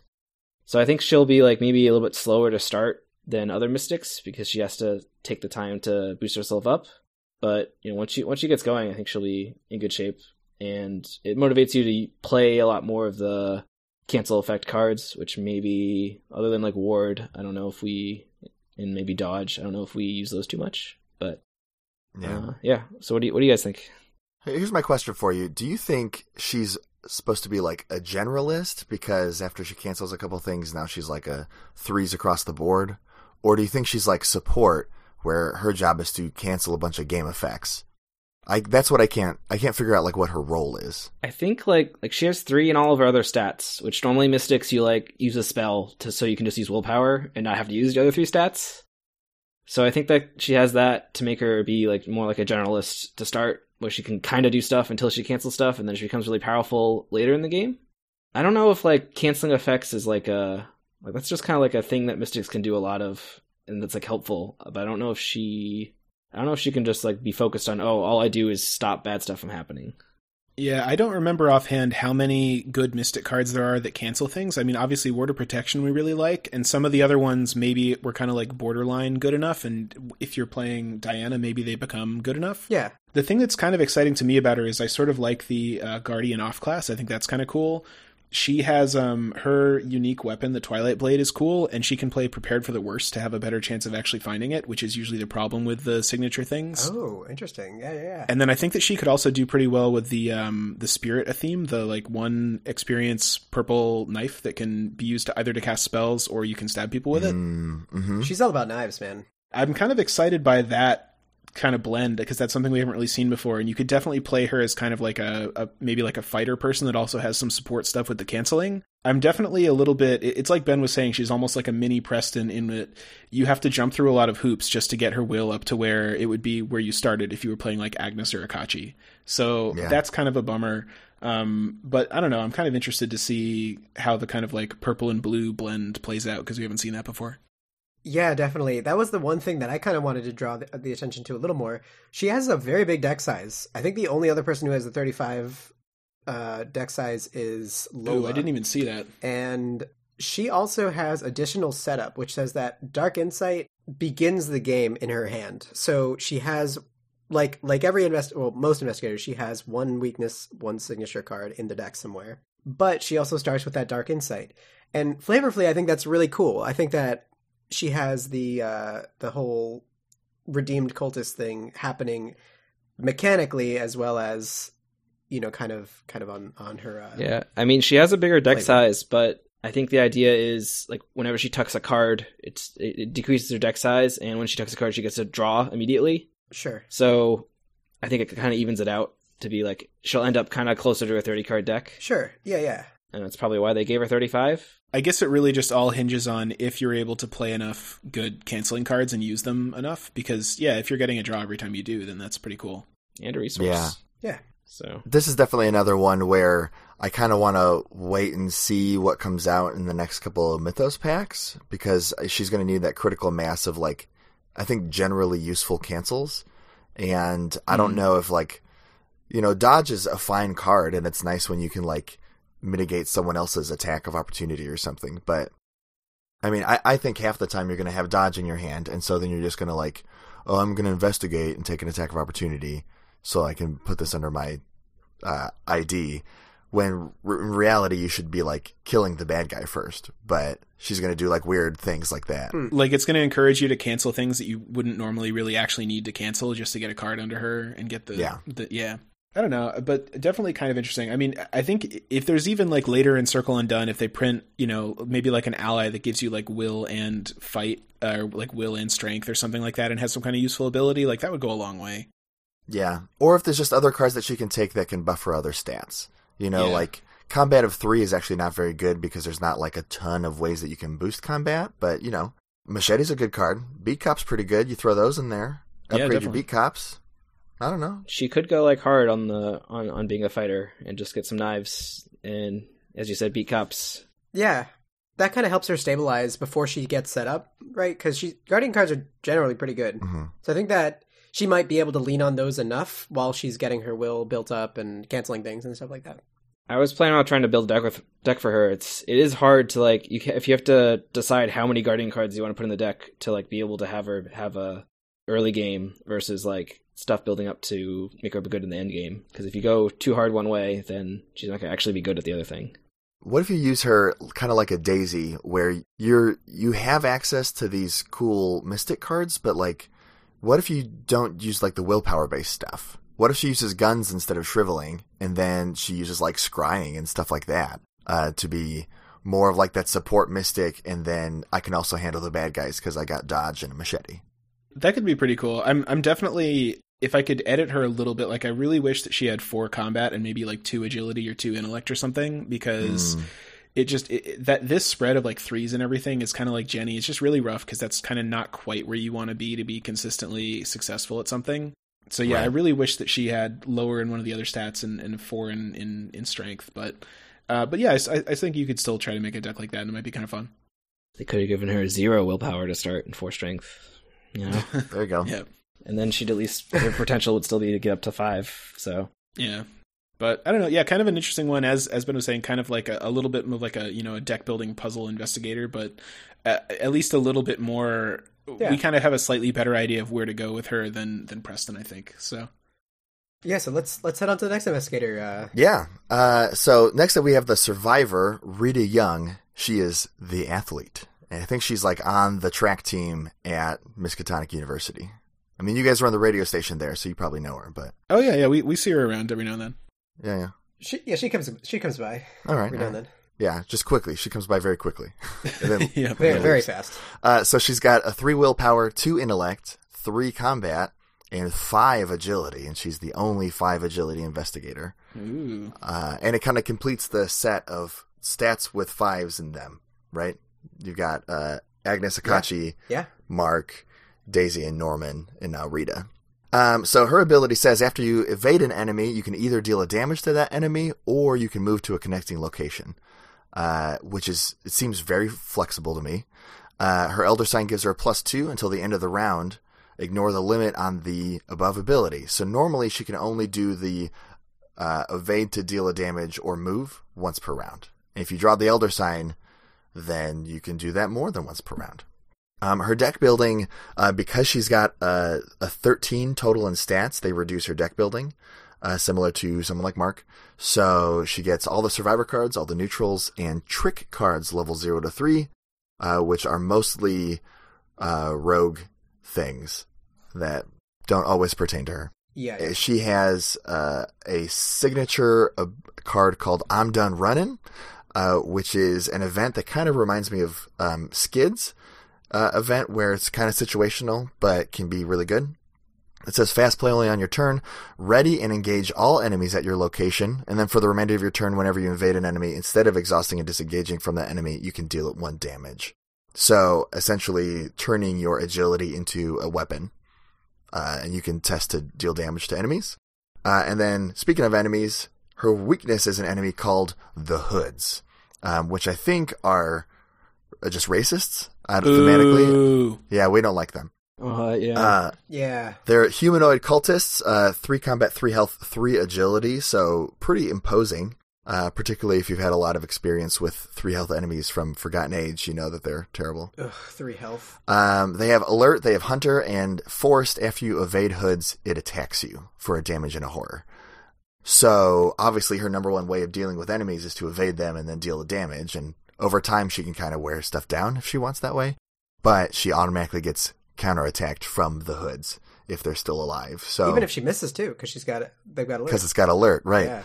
So I think she'll be like maybe a little bit slower to start than other mystics because she has to take the time to boost herself up. But you know, once she once she gets going, I think she'll be in good shape, and it motivates you to play a lot more of the cancel effect cards, which maybe other than like ward, I don't know if we and maybe dodge, I don't know if we use those too much. But Yeah. uh, yeah. So what do you what do you guys think? Here's my question for you. Do you think she's supposed to be like a generalist because after she cancels a couple things, now she's like a threes across the board? Or do you think she's like support where her job is to cancel a bunch of game effects? I that's what I can't I can't figure out like what her role is. I think like like she has three in all of her other stats, which normally mystics you like use a spell to so you can just use willpower and not have to use the other three stats. So I think that she has that to make her be like more like a generalist to start, where she can kind of do stuff until she cancels stuff, and then she becomes really powerful later in the game. I don't know if like canceling effects is like a like that's just kind of like a thing that mystics can do a lot of, and that's like helpful. But I don't know if she I don't know if she can just like be focused on oh all I do is stop bad stuff from happening. Yeah, I don't remember offhand how many good Mystic cards there are that cancel things. I mean, obviously, Ward of Protection we really like, and some of the other ones maybe were kind of like borderline good enough, and if you're playing Diana, maybe they become good enough. Yeah. The thing that's kind of exciting to me about her is I sort of like the uh, Guardian off class. I think that's kind of cool. She has um her unique weapon, the Twilight Blade, is cool, and she can play prepared for the worst to have a better chance of actually finding it, which is usually the problem with the signature things. Oh, interesting. Yeah, yeah, yeah. And then I think that she could also do pretty well with the um the Spirit Athame, the like one experience purple knife that can be used to either to cast spells or you can stab people with it. Mm-hmm. She's all about knives, man. I'm kind of excited by that kind of blend because that's something we haven't really seen before and you could definitely play her as kind of like a, a maybe like a fighter person that also has some support stuff with the canceling. I'm definitely a little bit it's like ben was saying she's almost like a mini preston in that you have to jump through a lot of hoops just to get her will up to where it would be where you started if you were playing like agnes or akachi. So Yeah. that's kind of a bummer. Um, but i don't know i'm kind of interested to see how the kind of like purple and blue blend plays out because we haven't seen that before Yeah, definitely. That was the one thing that I kind of wanted to draw the, the attention to a little more. She has a very big deck size. I think the only other person who has a 35 uh, deck size is Lola. Ooh, i didn't even see that And she also has additional setup, which says that Dark Insight begins the game in her hand. So she has, like like every invest, well, most investigators, she has one weakness, one signature card in the deck somewhere. But she also starts with that Dark Insight. And flavorfully, I think that's really cool. I think that she has the uh, the whole redeemed cultist thing happening mechanically as well as you know kind of kind of on on her uh, Yeah, I mean, she has a bigger deck Flavor. size, but I think the idea is like whenever she tucks a card, it's it, it decreases her deck size, and when she tucks a card, she gets to draw immediately. sure So I think it kind of evens it out to be like she'll end up kind of closer to a thirty card deck, Sure. Yeah, yeah. And that's probably why they gave her thirty five. I guess it really just all hinges on if you're able to play enough good canceling cards and use them enough. Because yeah, if you're getting a draw every time you do, then that's pretty cool. and a resource. Yeah. Yeah. So This is definitely another one where I kind of want to wait and see what comes out in the next couple of Mythos packs because she's going to need that critical mass of like, I think generally useful cancels. And I don't Hmm. know if like, you know, dodge is a fine card and it's nice when you can like mitigate someone else's attack of opportunity or something. But I mean, I, I think half the time you're going to have dodge in your hand. And so then you're just going to like, oh, I'm going to investigate and take an attack of opportunity so I can put this under my uh, ID. when r- in reality you should be like killing the bad guy first. But she's going to do like weird things like that. Like it's going to encourage you to cancel things that you wouldn't normally really actually need to cancel just to get a card under her and get the Yeah. the yeah. I don't know, but definitely kind of interesting. I mean, I think if there's even like later in Circle Undone, if they print, you know, maybe like an ally that gives you like will and fight, or like will and strength or something like that, and has some kind of useful ability, like that would go a long way. Yeah. Or if there's just other cards that she can take that can buff her other stats. You know, Yeah. like combat of three is actually not very good because there's not like a ton of ways that you can boost combat. But you know, machete's a good card. Beat cop's pretty good. You throw those in there. Yeah, Upgrade your definitely. beat cops. I don't know. She could go like hard on the on on being a fighter and just get some knives and, as you said, beat cops. Yeah, that kind of helps her stabilize before she gets set up, right? Because she guardian cards are generally pretty good, hmm so I think that she might be able to lean on those enough while she's getting her will built up and canceling things and stuff like that. I was planning on trying to build a deck with deck for her. It's it is hard to like you can, if you have to decide how many guardian cards you want to put in the deck to like be able to have her have a early game versus like stuff building up to make her good in the end game. Because if you go too hard one way, then she's not gonna actually be good at the other thing. What if you use her kind of like a daisy, where you're you have access to these cool mystic cards, but like, what if you don't use like the willpower based stuff? What if she uses guns instead of shriveling, and then she uses like scrying and stuff like that uh, to be more of like that support mystic, and then I can also handle the bad guys because I got dodge and a machete. That could be pretty cool. I'm I'm definitely if I could edit her a little bit, like I really wish that she had four combat and maybe like two agility or two intellect or something because Mm. it just it, that this spread of like threes and everything is kind of like Jenny. It's just really rough because that's kind of not quite where you want to be to be consistently successful at something. So yeah, I really wish that she had lower in one of the other stats and, and four in, in in strength. But uh, but yeah, I think you could still try to make a deck like that, and it might be kind of fun. They could have given her zero willpower to start and four strength, you know, There you go. yeah. and then she'd at least her potential would still be to get up to five. So Yeah. But I don't know. Yeah, kind of an interesting one, as as Ben was saying, kind of like a, a little bit more like a you know a deck building puzzle investigator, but at, at least a little bit more. Yeah. We kind of have a slightly better idea of where to go with her than than Preston, I think. So Yeah, so let's let's head on to the next investigator. Uh, Yeah. Uh, so next up we have the survivor, Rita Young. She is the athlete. And I think she's like on the track team at Miskatonic University. I mean, you guys run the radio station there, so you probably know her, but oh yeah, yeah, we we see her around every now and then. yeah, yeah. she yeah she comes she comes by All right. every all now and then, Yeah, just quickly. She comes by very quickly. Then, yeah, very very fast. uh, so she's got a three willpower, two intellect, three combat, and five agility, and she's the only five agility investigator. Ooh. Uh, and it kind of completes the set of stats with fives in them, right? You've got uh, Agnes Akachi, Yeah, Mark, Daisy, and Norman, and now Rita. Um, so her ability says after you evade an enemy, you can either deal a damage to that enemy or you can move to a connecting location, uh, which is it seems very flexible to me. Uh, her Elder Sign gives her a plus two until the end of the round. Ignore the limit on the above ability. So normally she can only do the uh, evade to deal a damage or move once per round. And if you draw the Elder Sign, then you can do that more than once per round. Um, her deck building, uh, because she's got uh, a 13 total in stats, they reduce her deck building, uh, similar to someone like Mark. So she gets all the survivor cards, all the neutrals, and trick cards level 0 to 3, uh, which are mostly uh, rogue things that don't always pertain to her. yeah. Uh, She has uh, a signature uh, card called I'm Done Running, uh, which is an event that kind of reminds me of um, Skids uh, event where it's kind of situational but can be really good. It says fast play only on your turn, ready and engage all enemies at your location, and then for the remainder of your turn, whenever you invade an enemy, instead of exhausting and disengaging from that enemy, you can deal it one damage. So essentially, turning your agility into a weapon uh, and you can test to deal damage to enemies. Uh, and then, speaking of enemies, her weakness is an enemy called the Hoods, um, which I think are uh, just racists uh, thematically. Yeah, we don't like them. uh, yeah, Uh, yeah. they're humanoid cultists, uh, three combat, three health, three agility, so pretty imposing. Uh, particularly if you've had a lot of experience with three health enemies from Forgotten Age, you know that they're terrible. Ugh, three health. Um, they have alert, they have hunter, and forced. After you evade hoods, it attacks you for a damage and a horror. So obviously her number one way of dealing with enemies is to evade them and then deal the damage. And over time she can kind of wear stuff down if she wants that way. But she automatically gets counterattacked from the hoods if they're still alive. So Even if she misses too, because she's got they've got alert because it's got alert, right? Yeah.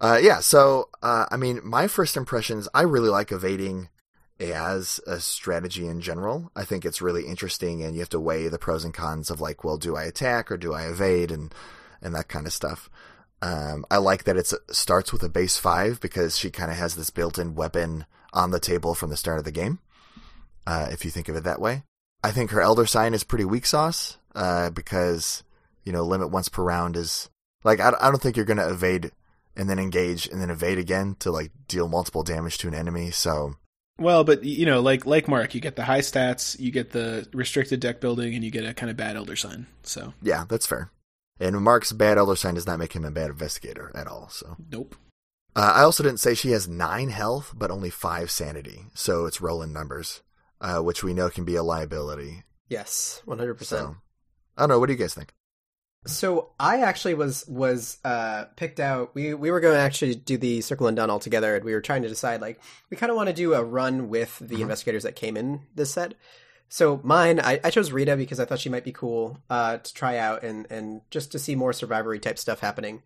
Uh, yeah. So, uh, I mean, my first impressions, I really like evading as a strategy in general. I think it's really interesting, and you have to weigh the pros and cons of like, well, do I attack or do I evade, and and that kind of stuff. Um, I like that it starts with a base five because she kind of has this built-in weapon on the table from the start of the game. Uh, if you think of it that way, I think her Elder Sign is pretty weak sauce uh, because you know limit once per round is like I, I don't think you're going to evade and then engage and then evade again to like deal multiple damage to an enemy. So Well, but you know, like like Mark, you get the high stats, you get the restricted deck building, and you get a kind of bad elder sign. So yeah, that's fair. And Mark's bad Elder Sign does not make him a bad investigator at all. So nope. uh, I also didn't say she has nine health, but only five sanity. So it's rolling numbers, uh, which we know can be a liability. Yes, one hundred percent. I don't know. What do you guys think? So I actually was was uh, picked out. We we were going to actually do the Circle Undone all together, and we were trying to decide like we kind of want to do a run with the Mhm. investigators that came in this set. So mine, I, I chose Rita because I thought she might be cool uh, to try out and and just to see more survivory type stuff happening.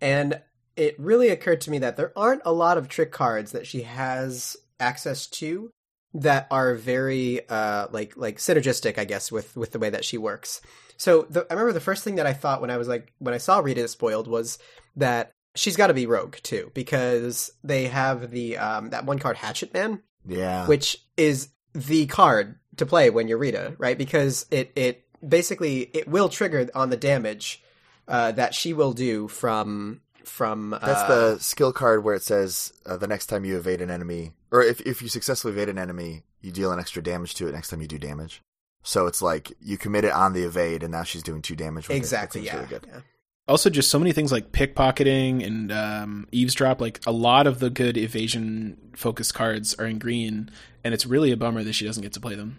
And it really occurred to me that there aren't a lot of trick cards that she has access to that are very uh, like like synergistic, I guess, with with the way that she works. So the, I remember the first thing that I thought when I was like when I saw Rita spoiled was that she's got to be rogue too because they have the um, that one card Hatchet Man, Yeah, which is the card to play when you're Rita, right? Because it it basically it will trigger on the damage uh, that she will do from from uh, that's the skill card where it says uh, the next time you evade an enemy, or if if you successfully evade an enemy, you deal an extra damage to it next time you do damage. So it's like you commit it on the evade, and now she's doing two damage. With exactly It. Yeah. really yeah. Also, just so many things like pickpocketing and um, eavesdrop. Like a lot of the good evasion focused cards are in green, and it's really a bummer that she doesn't get to play them.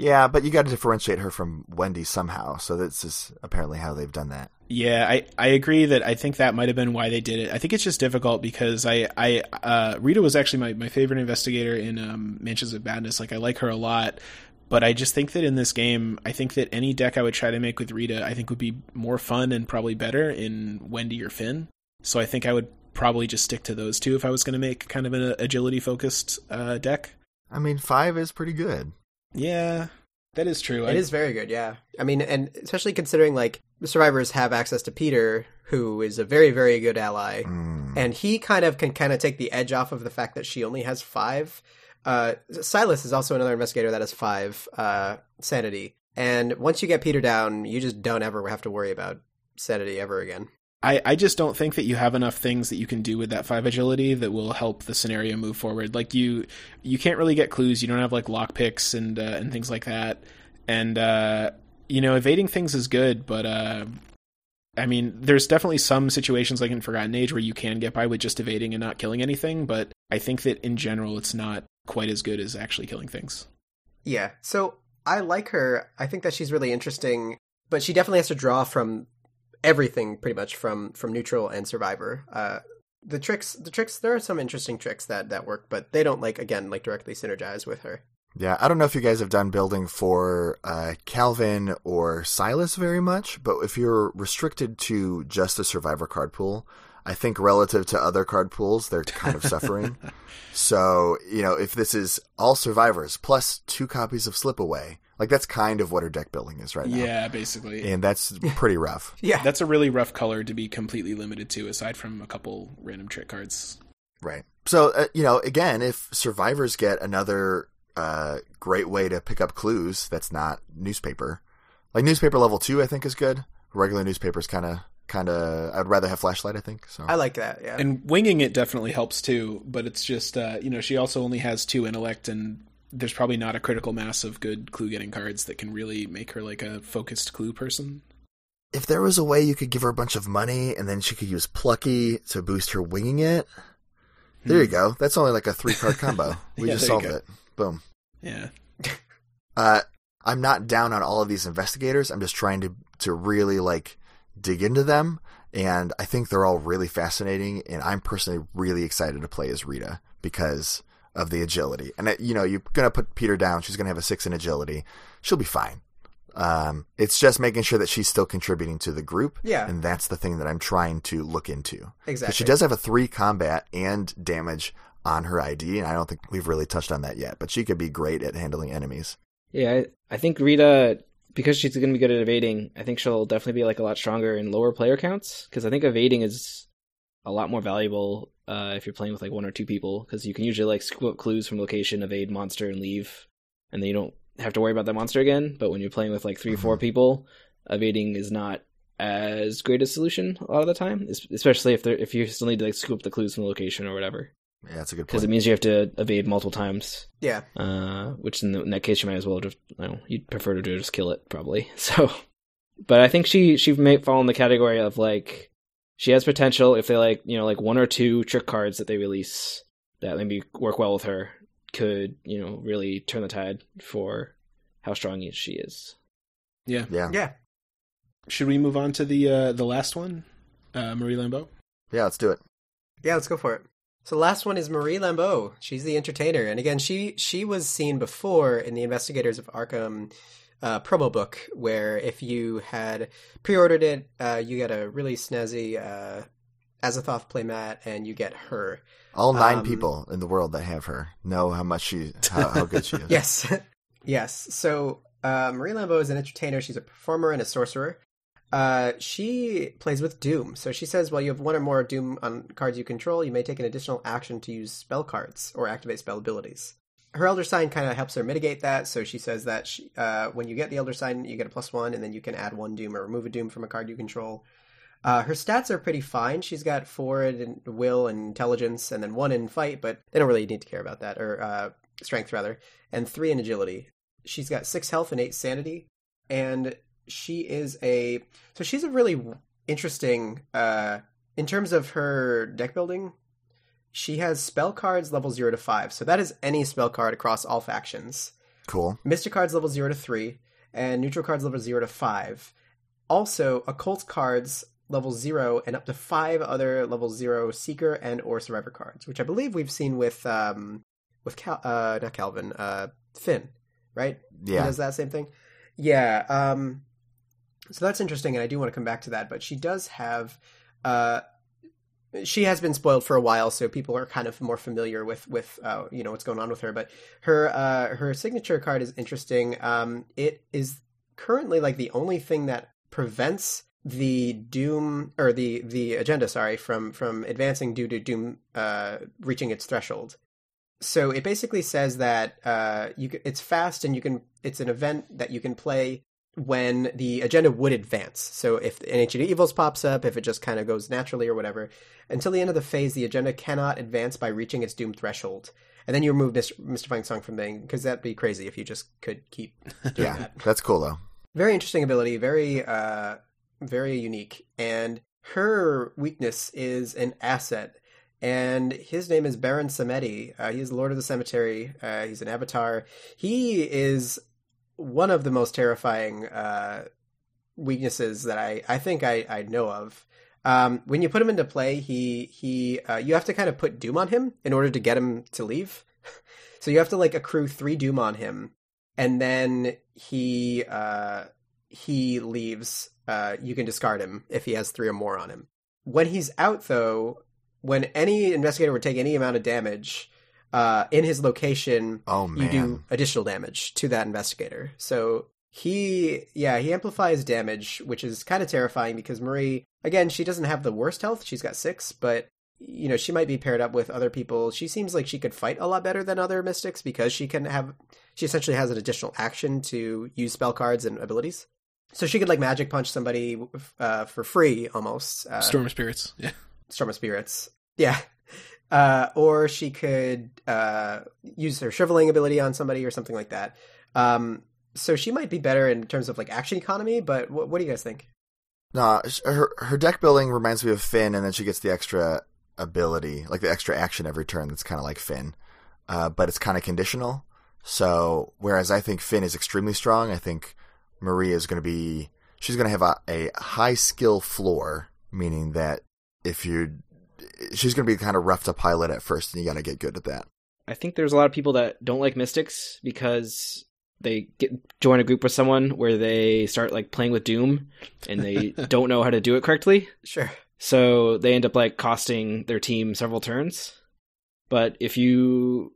Yeah, but you got to differentiate her from Wendy somehow. So this is apparently how they've done that. Yeah, I, I agree that I think that might have been why they did it. I think it's just difficult because I I uh, Rita was actually my, my favorite investigator in um, Mansions of Madness. Like I like her a lot, but I just think that in this game, I think that any deck I would try to make with Rita, I think would be more fun and probably better in Wendy or Finn. So I think I would probably just stick to those two if I was going to make kind of an agility focused uh, deck. I mean, five is pretty good. Yeah, that is true. It is very good, yeah. I mean, and especially considering like survivors have access to Peter, who is a very, very good ally, Mm. and he kind of can kind of take the edge off of the fact that she only has five. Uh, Silas is also another investigator that has five uh, sanity, and once you get Peter down, you just don't ever have to worry about sanity ever again. I, I just don't think that you have enough things that you can do with that five agility that will help the scenario move forward. Like you, you can't really get clues. You don't have like lock picks and uh, and things like that. And uh, you know, evading things is good, but uh, I mean, there's definitely some situations like in Forgotten Age where you can get by with just evading and not killing anything. But I think that in general, it's not quite as good as actually killing things. Yeah, so I like her. I think that she's really interesting, but she definitely has to draw from everything pretty much from from neutral and survivor. Uh, the tricks, the tricks. There are some interesting tricks that that work, but they don't like again like directly synergize with her. Yeah, I don't know if you guys have done building for uh, Calvin or Silas very much, but if you're restricted to just the survivor card pool, I think relative to other card pools, they're kind of suffering. So, you know, if this is all survivors plus two copies of Slip Away, like that's kind of what her deck building is right now. Yeah, basically. And that's pretty rough. Yeah, That's a really rough color to be completely limited to, aside from a couple random trick cards. Right. So, uh, you know, again, if survivors get another uh, great way to pick up clues that's not newspaper, like newspaper level two, I think is good. Regular newspaper is kind of, kind of, I'd rather have flashlight, I think. So, I like that. Yeah, And winging it definitely helps too, but it's just uh, you know she also only has two intellect, and there's probably not a critical mass of good clue getting cards that can really make her like a focused clue person. if there was a way you could give her a bunch of money and then she could use plucky to boost her winging it, there you go. That's only like a three card combo. We Hmm. Yeah, just solved it. Boom. Yeah, Uh, I'm not down on all of these investigators. I'm just trying to to really like dig into them and I think they're all really fascinating. And I'm personally really excited to play as Rita because of the agility. And it, you know, you're gonna put Peter down; she's gonna have a six in agility. She'll be fine. Um, it's just making sure that she's still contributing to the group. Yeah. and that's the thing that I'm trying to look into. Exactly. she does have a three combat and damage on her ID, and I don't think we've really touched on that yet. But she could be great at handling enemies. Yeah, I, I think Rita, because she's going to be good at evading, I think she'll definitely be like a lot stronger in lower player counts. Because I think evading is a lot more valuable uh, if you're playing with like one or two people, because you can usually like scoop up clues from location, evade monster, and leave, and then you don't have to worry about that monster again. But when you're playing with like 3 or four people, evading is not as great a solution a lot of the time, especially if there if you still need to like scoop up the clues from the location or whatever, Yeah, that's a good point. because it means you have to evade multiple times Yeah. uh, which in, the, in that case you might as well just I don't know, you'd prefer to just kill it probably. So, but I think she she may fall in the category of like she has potential if they like you know like one or two trick cards that they release that maybe work well with her could you know really turn the tide for how strong she is. Yeah. yeah. Yeah. Should we move on to the uh, the last one, uh, Marie Lambeau? yeah, let's do it. Yeah, let's go for it. So the last one is Marie Lambeau. She's the entertainer, and again, she she was seen before in the Investigators of Arkham uh, promo book, where if you had pre-ordered it, uh, you get a really snazzy uh, Azathoth playmat, and you get her. All nine Um, people in the world that have her know how much she, how, how good she is. Yes, yes. So uh, Marie Lambeau is an entertainer. She's a performer and a sorcerer. Uh, she plays with Doom. So she says, while you have one or more Doom on cards you control, you may take an additional action to use spell cards or activate spell abilities. Her Elder Sign kind of helps her mitigate that. So she says that she, uh, when you get the Elder Sign, you get a plus one, and then you can add one Doom or remove a Doom from a card you control. Uh, her stats are pretty fine. She's got four in will and intelligence, and then one in fight, but they don't really need to care about that, or uh, strength rather, and three in agility. She's got six health and eight sanity, and she is a so she's a really interesting uh, in terms of her deck building. She has spell cards level zero to five, so that is any spell card across all factions. Cool. Mystic cards level 0 to 3, and neutral cards level 0 to 5. Also, occult cards level 0 and up to 5 other level 0 seeker and or survivor cards, which I believe we've seen with um with Cal- uh not Calvin, uh Finn, right? He Yeah. does that same thing. Yeah, um so that's interesting and I do want to come back to that, but she does have uh she has been spoiled for a while, so people are kind of more familiar with with uh, you know what's going on with her. But her uh, her signature card is interesting. Um, it is currently like the only thing that prevents the Doom or the the agenda, sorry, from from advancing due to Doom uh, reaching its threshold. So it basically says that uh, you can, it's fast and you can it's an event that you can play when the agenda would advance. So if an Ancient Evils pops up, if it just kind of goes naturally or whatever, until the end of the phase, the agenda cannot advance by reaching its doom threshold. And then you remove Mr. Mystifying Song from thing because that'd be crazy if you just could keep doing Yeah. that. That's cool though. Very interesting ability, very uh very unique. And her weakness is an asset. And his name is Baron Samedi. Uh, he is Lord of the Cemetery. Uh, he's an avatar. He is one of the most terrifying uh, weaknesses that I, I think I, I know of. Um, when you put him into play, he he uh, you have to kind of put doom on him in order to get him to leave. so you have to like accrue three doom on him, and then he uh, he leaves. Uh, you can discard him if he has three or more on him. When he's out, though, when any investigator would take any amount of damage uh, in his location, Oh you do additional damage to that investigator. So he, yeah, he amplifies damage, which is kind of terrifying because Marie, again, she doesn't have the worst health. She's got six, but you know, she might be paired up with other people. She seems like she could fight a lot better than other mystics because she can have, she essentially has an additional action to use spell cards and abilities. So she could like magic punch somebody uh, for free almost. Uh, Storm of Spirits. Yeah. Storm of Spirits. Yeah. Uh, or she could uh, use her shriveling ability on somebody or something like that. Um, so she might be better in terms of like action economy, but what, what do you guys think? No, her her deck building reminds me of Finn, and then she gets the extra ability, like the extra action every turn. That's kind of like Finn, uh, but it's kind of conditional. So whereas I think Finn is extremely strong, I think Maria is going to be she's going to have a, a high skill floor meaning that if you, she's going to be kind of rough to pilot at first, and you got to get good at that. I think there's a lot of people that don't like mystics because they get join a group with someone where they start like playing with Doom and they don't know how to do it correctly. Sure. So they end up like costing their team several turns. But if you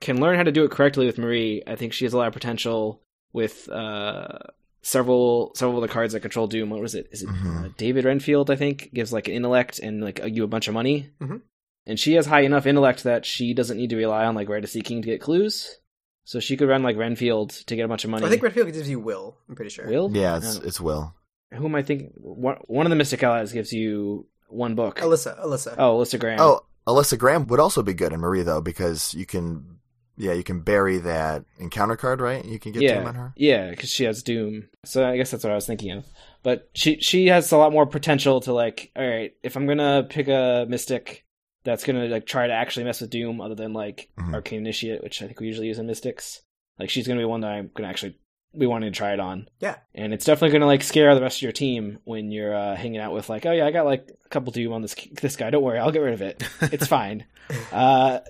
can learn how to do it correctly with Marie, I think she has a lot of potential with uh, several several of the cards that control Doom. What was it? Is it Mhm. uh, David Renfield? I think gives like an intellect and like you a bunch of money. Mhm. And she has high enough intellect that she doesn't need to rely on like Rite of Seeking to get clues. So she could run like Renfield to get a bunch of money. I think Renfield gives you will. I'm pretty sure. Will? Yeah, it's Oh. it's Will. Who am I thinking? One one of the Mystic Allies gives you one book. Alyssa. Alyssa. Oh, Alyssa Graham. Oh, Alyssa Graham would also be good in Marie though, because you can, yeah, you can bury that encounter card, right? You can get yeah, Doom on her. yeah, because she has Doom. So I guess that's what I was thinking of. But she she has a lot more potential to like. All right, if I'm gonna pick a Mystic that's gonna like try to actually mess with Doom, other than like Mhm. Arcane Initiate, which I think we usually use in Mystics. Like she's gonna be one that I'm gonna actually be wanting to try it on. Yeah. and it's definitely gonna like scare the rest of your team when you're uh, hanging out with like, oh yeah, I got like a couple Doom on this this guy. Don't worry, I'll get rid of it. It's fine. Uh,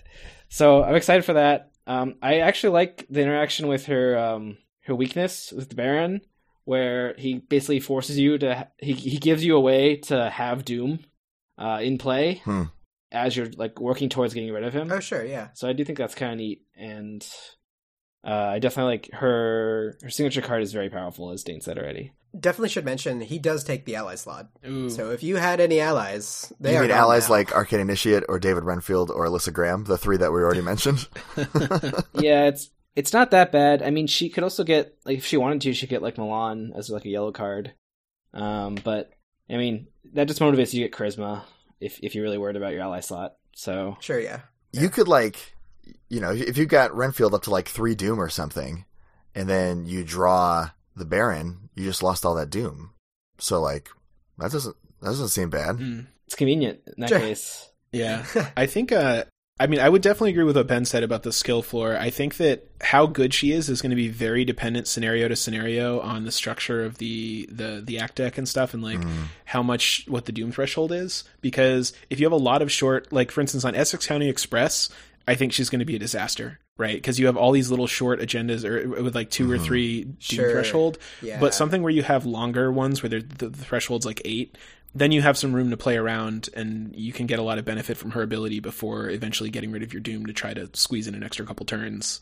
so I'm excited for that. Um, I actually like the interaction with her um, her weakness with the Baron, where he basically forces you to he he gives you a way to have Doom uh, in play Hmm. as you're like working towards getting rid of him. Oh, sure. Yeah. So I do think that's kind of neat, and uh, I definitely like her. Her signature card is very powerful, as Dane said already. Definitely should mention he does take the ally slot. Ooh. So if you had any allies, they you are mean allies now. like Arcane Initiate or David Renfield or Alyssa Graham, the three that we already mentioned? yeah, it's it's not that bad. I mean, she could also get like if she wanted to, she could get like Milan as like a yellow card. Um, but I mean, that just motivates you to get charisma if if you're really worried about your ally slot. So Sure. Yeah. you could like, you know, if you got Renfield up to like three Doom or something, and then you draw the Baron, you just lost all that Doom. So like, that doesn't that doesn't seem bad. Mm. it's convenient in that Sure. case. Yeah. I think uh I mean I would definitely agree with what Ben said about the skill floor. I think that how good she is is going to be very dependent scenario to scenario on the structure of the the the act deck and stuff and like Mm. how much what the doom threshold is because if you have a lot of short like for instance on Essex County Express, I think she's going to be a disaster, right? Because you have all these little short agendas or with like 2 or Mhm. 3 doom Sure. threshold, Yeah. but something where you have longer ones where the, the threshold's like eight, then you have some room to play around and you can get a lot of benefit from her ability before eventually getting rid of your doom to try to squeeze in an extra couple turns.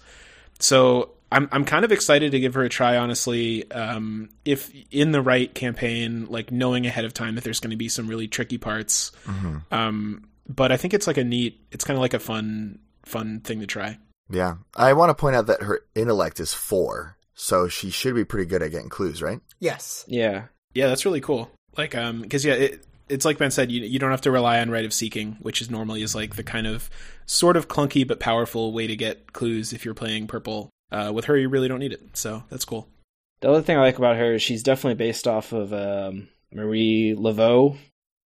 So I'm I'm kind of excited to give her a try. Honestly, um, if in the right campaign, like knowing ahead of time that there's going to be some really tricky parts. hmm Um, but I think it's like a neat. It's kind of like a fun fun thing to try. Yeah, I want to point out that her intellect is four, so she should be pretty good at getting clues, right? yes. Yeah, Yeah, that's really cool. Like, um, because yeah, it, it's like Ben said, you you don't have to rely on rite of seeking, which is normally is like the kind of sort of clunky but powerful way to get clues if you're playing purple. Uh, with her, you really don't need it, so that's cool. the other thing I like about her is she's definitely based off of um, Marie Laveau,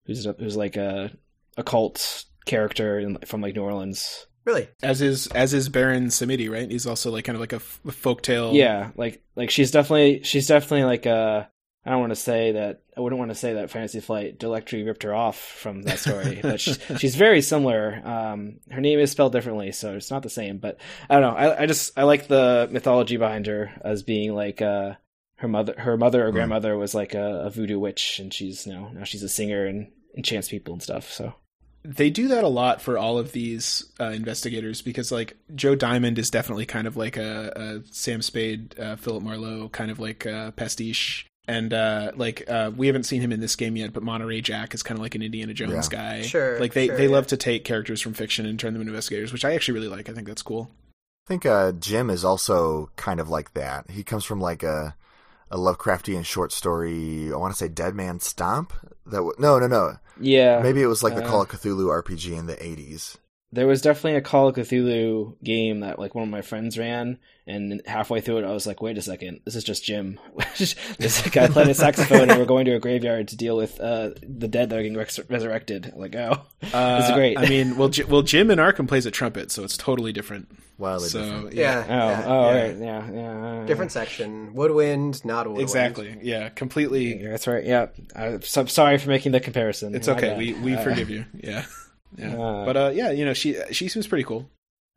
who's who's like a a cult character in, from like New Orleans. Really. As is as is Baron Samedi, right? He's also like kind of like a, f- a folktale. Yeah, like like she's definitely she's definitely like a. I don't want to say that. I wouldn't want to say that Fantasy Flight Delectry ripped her off from that story, but she's, she's very similar. Um, her name is spelled differently, so it's not the same. But I don't know. I, I just I like the mythology behind her as being like uh, her mother. Her mother or grandmother was like a, a voodoo witch, and she's you know now she's a singer and enchants people and stuff. So they do that a lot for all of these uh, investigators because like Joe Diamond is definitely kind of like a, a Sam Spade, uh, Philip Marlowe kind of like a pastiche. And uh, like uh, we haven't seen him in this game yet, but Monterey Jack is kind of like an Indiana Jones guy. Sure, like they sure, they yeah. love to take characters from fiction and turn them into investigators, which I actually really like. I think that's cool. I think uh, Jim is also kind of like that. He comes from like a a Lovecraftian short story. I want to say Dead Man Stomp. That w- no, no, no. Yeah, Maybe it was like the Uh. Call of Cthulhu RPG in the eighties. There was definitely a Call of Cthulhu game that like one of my friends ran, and halfway through it, I was like, "Wait a second, this is just Jim." this guy playing a saxophone, and we're going to a graveyard to deal with uh, the dead that are getting res- resurrected. I'm like, oh, Uh, this is great. I mean, well, J- well, Jim in Arkham plays a trumpet, so it's totally different. Wildly so different. Yeah. oh, yeah, oh, yeah. right, yeah, yeah, Different section. Woodwind, not woodwind. exactly. Yeah, completely. Yeah, that's right. Yeah, I'm so, sorry for making the comparison. It's okay. We we Uh, forgive you. Yeah. Yeah. Uh, but uh, yeah, you know, she she seems pretty cool.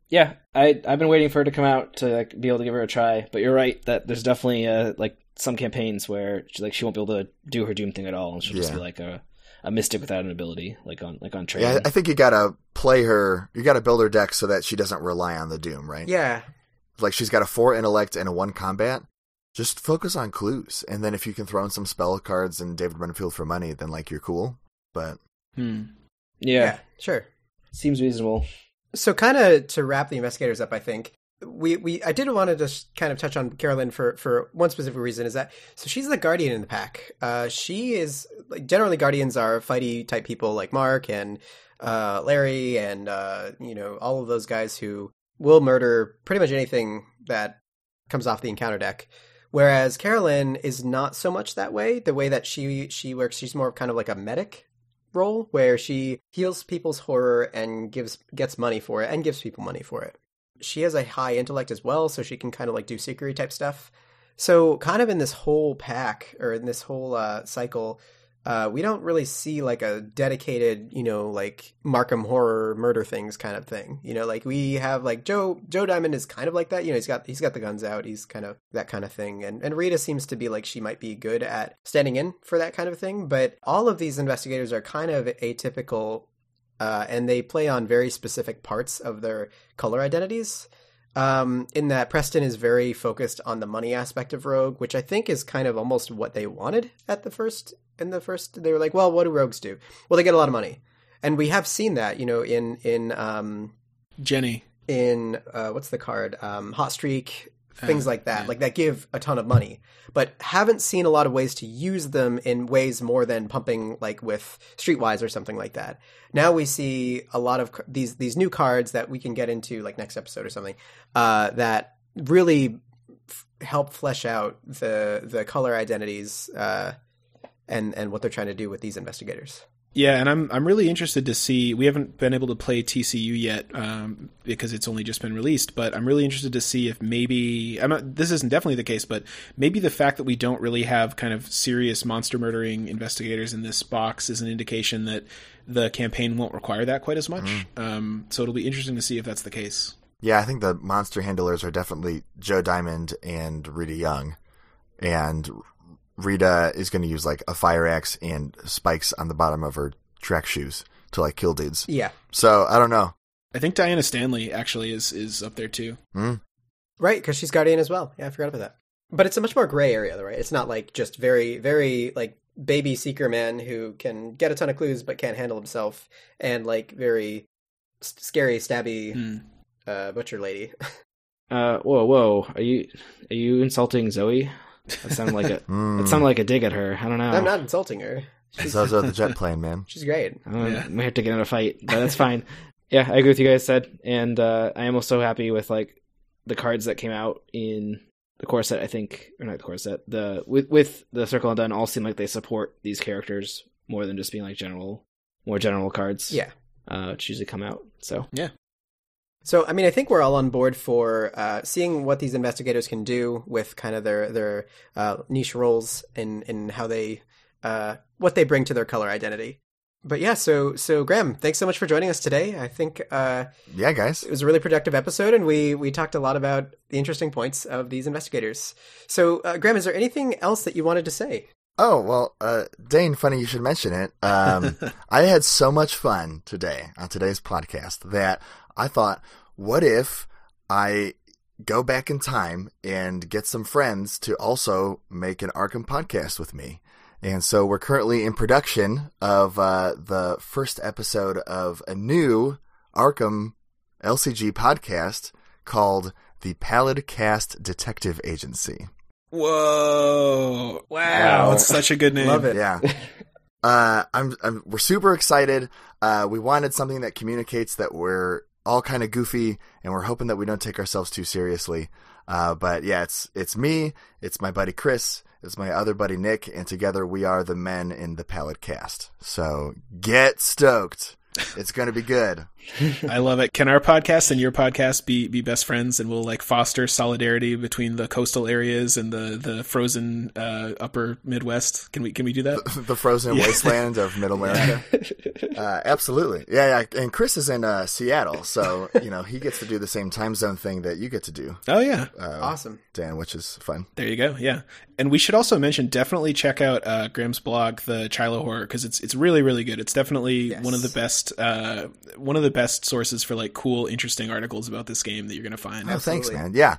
yeah, I I've been waiting for her to come out to like, be able to give her a try. But you're right that there's definitely uh, like some campaigns where she, like she won't be able to do her doom thing at all, and she'll just be like a a mystic without an ability, like on like on training. Yeah, I think you gotta play her. You gotta build her deck so that she doesn't rely on the doom, right? Yeah. Like she's got a four intellect and a one combat. Just focus on clues, and then if you can throw in some spell cards and David Renfield for money, then like you're cool. But Hmm. Yeah, Sure. seems reasonable. So, kind of to wrap the investigators up, I think we we I did want to just kind of touch on Carolyn for for one specific reason is that so she's the guardian in the pack. Uh, she is like generally guardians are fighty type people like Mark and uh, Larry and uh, you know all of those guys who will murder pretty much anything that comes off the encounter deck. Whereas Carolyn is not so much that way. The way that she she works, she's more of kind of like a medic role where she heals people's horror and gives gets money for it and gives people money for it. She has a high intellect as well, so she can kind of like do secret type stuff. So kind of in this whole pack or in this whole uh, cycle, uh, we don't really see like a dedicated, you know, like Markham horror murder things kind of thing. You know, like we have like Joe Joe Diamond is kind of like that. You know, he's got he's got the guns out. He's kind of that kind of thing. And and Rita seems to be like she might be good at standing in for that kind of thing. But all of these investigators are kind of atypical, uh, and they play on very specific parts of their color identities um, in that Preston is very focused on the money aspect of Rogue, which I think is kind of almost what they wanted at the first. In the first, they were like, "Well, what do rogues do? Well, they get a lot of money," and we have seen that, you know, in in um, Jenny. in uh, what's the card, um, Hot Streak, things Uh, like that, yeah. like that give a ton of money, but haven't seen a lot of ways to use them in ways more than pumping like with Streetwise or something like that. Now we see a lot of these these new cards that we can get into like next episode or something uh, that really f- help flesh out the the color identities uh, and and what they're trying to do with these investigators. Yeah, and I'm I'm really interested to see. We haven't been able to play TCU yet um, because it's only just been released, but I'm really interested to see if maybe I'm not. This isn't definitely the case, but maybe the fact that we don't really have kind of serious monster murdering investigators in this box is an indication that the campaign won't require that quite as much. Um, so it'll be interesting to see if that's the case. yeah, I think the monster handlers are definitely Joe Diamond and Rita Young, and Rita is going to use like a fire axe and spikes on the bottom of her track shoes to like kill dudes. Yeah, So I don't know. I think Diana Stanley actually is is up there too. Hmm. Right, because she's Guardian as well. Yeah, I forgot about that. But it's a much more gray area, though, right? It's not like just very, very like baby seeker man who can get a ton of clues but can't handle himself, and like very s- scary, stabby Hmm. uh, butcher lady. Uh, whoa, whoa, are you are you insulting Zoe? That sounded like a Hmm. that sounded like a dig at her. I don't know. I'm not insulting her. She's Zozo the jet plane, man. She's great. I don't Yeah. I might have to get in a fight, but that's fine. yeah, I agree with you guys said, and uh, I am also happy with like the cards that came out in the core set. I think, or not the core set, the with with the Circle Undone all seem like they support these characters more than just being like general, more general cards. Yeah. uh, which usually come out. So So, I mean, I think we're all on board for uh, seeing what these investigators can do with kind of their their uh, niche roles and and how they uh, what they bring to their color identity. But yeah, so so Graham, thanks so much for joining us today. I think uh, Yeah, guys. it was a really productive episode, and we we talked a lot about the interesting points of these investigators. So, uh, Graham, is there anything else that you wanted to say? Oh well, uh, Dane. Funny you should mention it. Um, I had so much fun today on today's podcast that I thought, what if I go back in time and get some friends to also make an Arkham podcast with me? And so we're currently in production of uh, the first episode of a new Arkham LCG podcast called the Pallid Cast Detective Agency. Whoa! Wow, Wow. it's such a good name. Love it. Yeah. Uh, I'm, I'm, we're super excited. Uh, we wanted something that communicates that we're all kind of goofy and we're hoping that we don't take ourselves too seriously. Uh, but yeah, it's, it's me, it's my buddy Chris, it's my other buddy Nick, and together we are the men in the Pallid Cast. So get stoked. It's going to be good. I love it. Can our podcast and your podcast be be best friends, and we'll like foster solidarity between the coastal areas and the the frozen uh, upper Midwest? Can we can we do that? the frozen yeah. wasteland of Middle America. uh, absolutely, yeah, yeah. And Chris is in uh, Seattle, so you know he gets to do the same time zone thing that you get to do. Oh yeah, awesome, Dan, which is fun. There you go. Yeah, and we should also mention definitely check out uh, Graham's blog, the Shiloh Horror, because it's it's really really good. It's definitely yes. one of the best uh, one of the best sources for like cool, interesting articles about this game that you're gonna find. Oh, thanks, man. Yeah,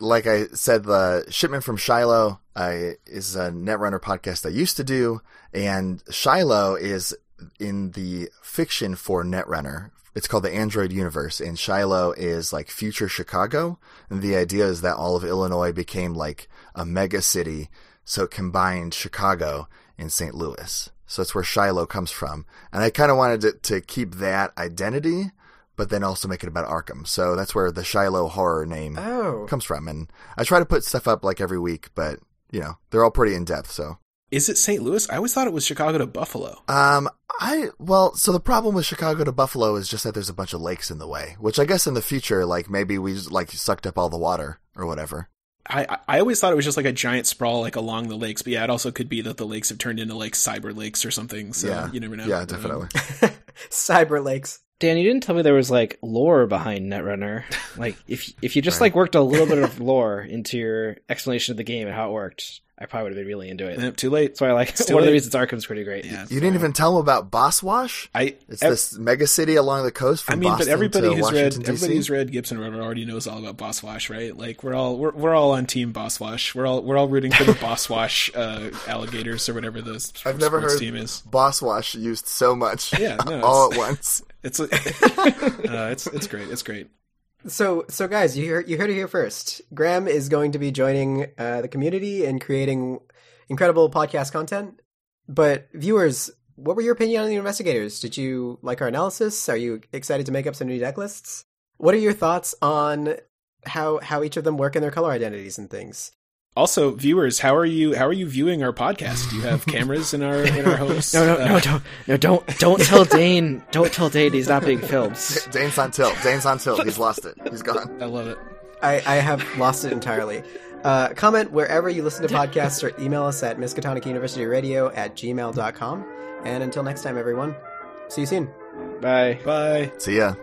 like I said, the shipment from Shiloh uh, is a Netrunner podcast I used to do, and Shiloh is in the fiction for Netrunner. It's called the Android Universe, and Shiloh is like future Chicago. And the idea is that all of Illinois became like a mega city, so it combined Chicago and St. Louis. So that's where Shiloh comes from. And I kind of wanted to, to keep that identity, but then also make it about Arkham. So that's where the Shiloh horror name oh. comes from. And I try to put stuff up like every week, but you know, they're all pretty in depth. So is it St. Louis? I always thought it was Chicago to Buffalo. Um, I well, so the problem with Chicago to Buffalo is just that there's a bunch of lakes in the way. Which I guess in the future, like maybe we just, like sucked up all the water or whatever. I I always thought it was just like a giant sprawl like along the lakes, but yeah, it also could be that the lakes have turned into like cyber lakes or something. So yeah. you never know. Yeah, definitely. cyber lakes. Dan, you didn't tell me there was like lore behind Netrunner. Like if if you just right. like worked a little bit of lore into your explanation of the game and how it worked, I probably would have been really into it. Nope, too late. So I like one late. of the reasons Arkham's pretty great. Yeah, you didn't even tell him about Boss Wash. I it's ev- this mega city along the coast. From I mean, Boston but everybody who's Washington, read everybody who's read Gibson River already knows all about Boss Wash, right? Like we're all we're, we're all on Team Boss Wash. We're all we're all rooting for the Boss Wash uh, alligators or whatever the I've never heard team is. Boss Wash used so much. Yeah, no, all at once. It's uh, it's it's great. It's great. So, so guys, you heard you heard it here first. Graham is going to be joining uh, the community and creating incredible podcast content. But viewers, what were your opinion on the investigators? Did you like our analysis? Are you excited to make up some new deck lists? What are your thoughts on how how each of them work in their color identities and things? Also, viewers, how are you? How are you viewing our podcast? Do you have cameras in our in our homes? no, no, uh, no, don't, no, don't, don't tell Dane. Don't tell Dane he's not being filmed. Dane's on tilt. Dane's on tilt. He's lost it. He's gone. I love it. I, I have lost it entirely. Uh, comment wherever you listen to podcasts or email us at Miskatonic University Radio at gmail.com. And until next time, everyone, see you soon. Bye. Bye. See ya.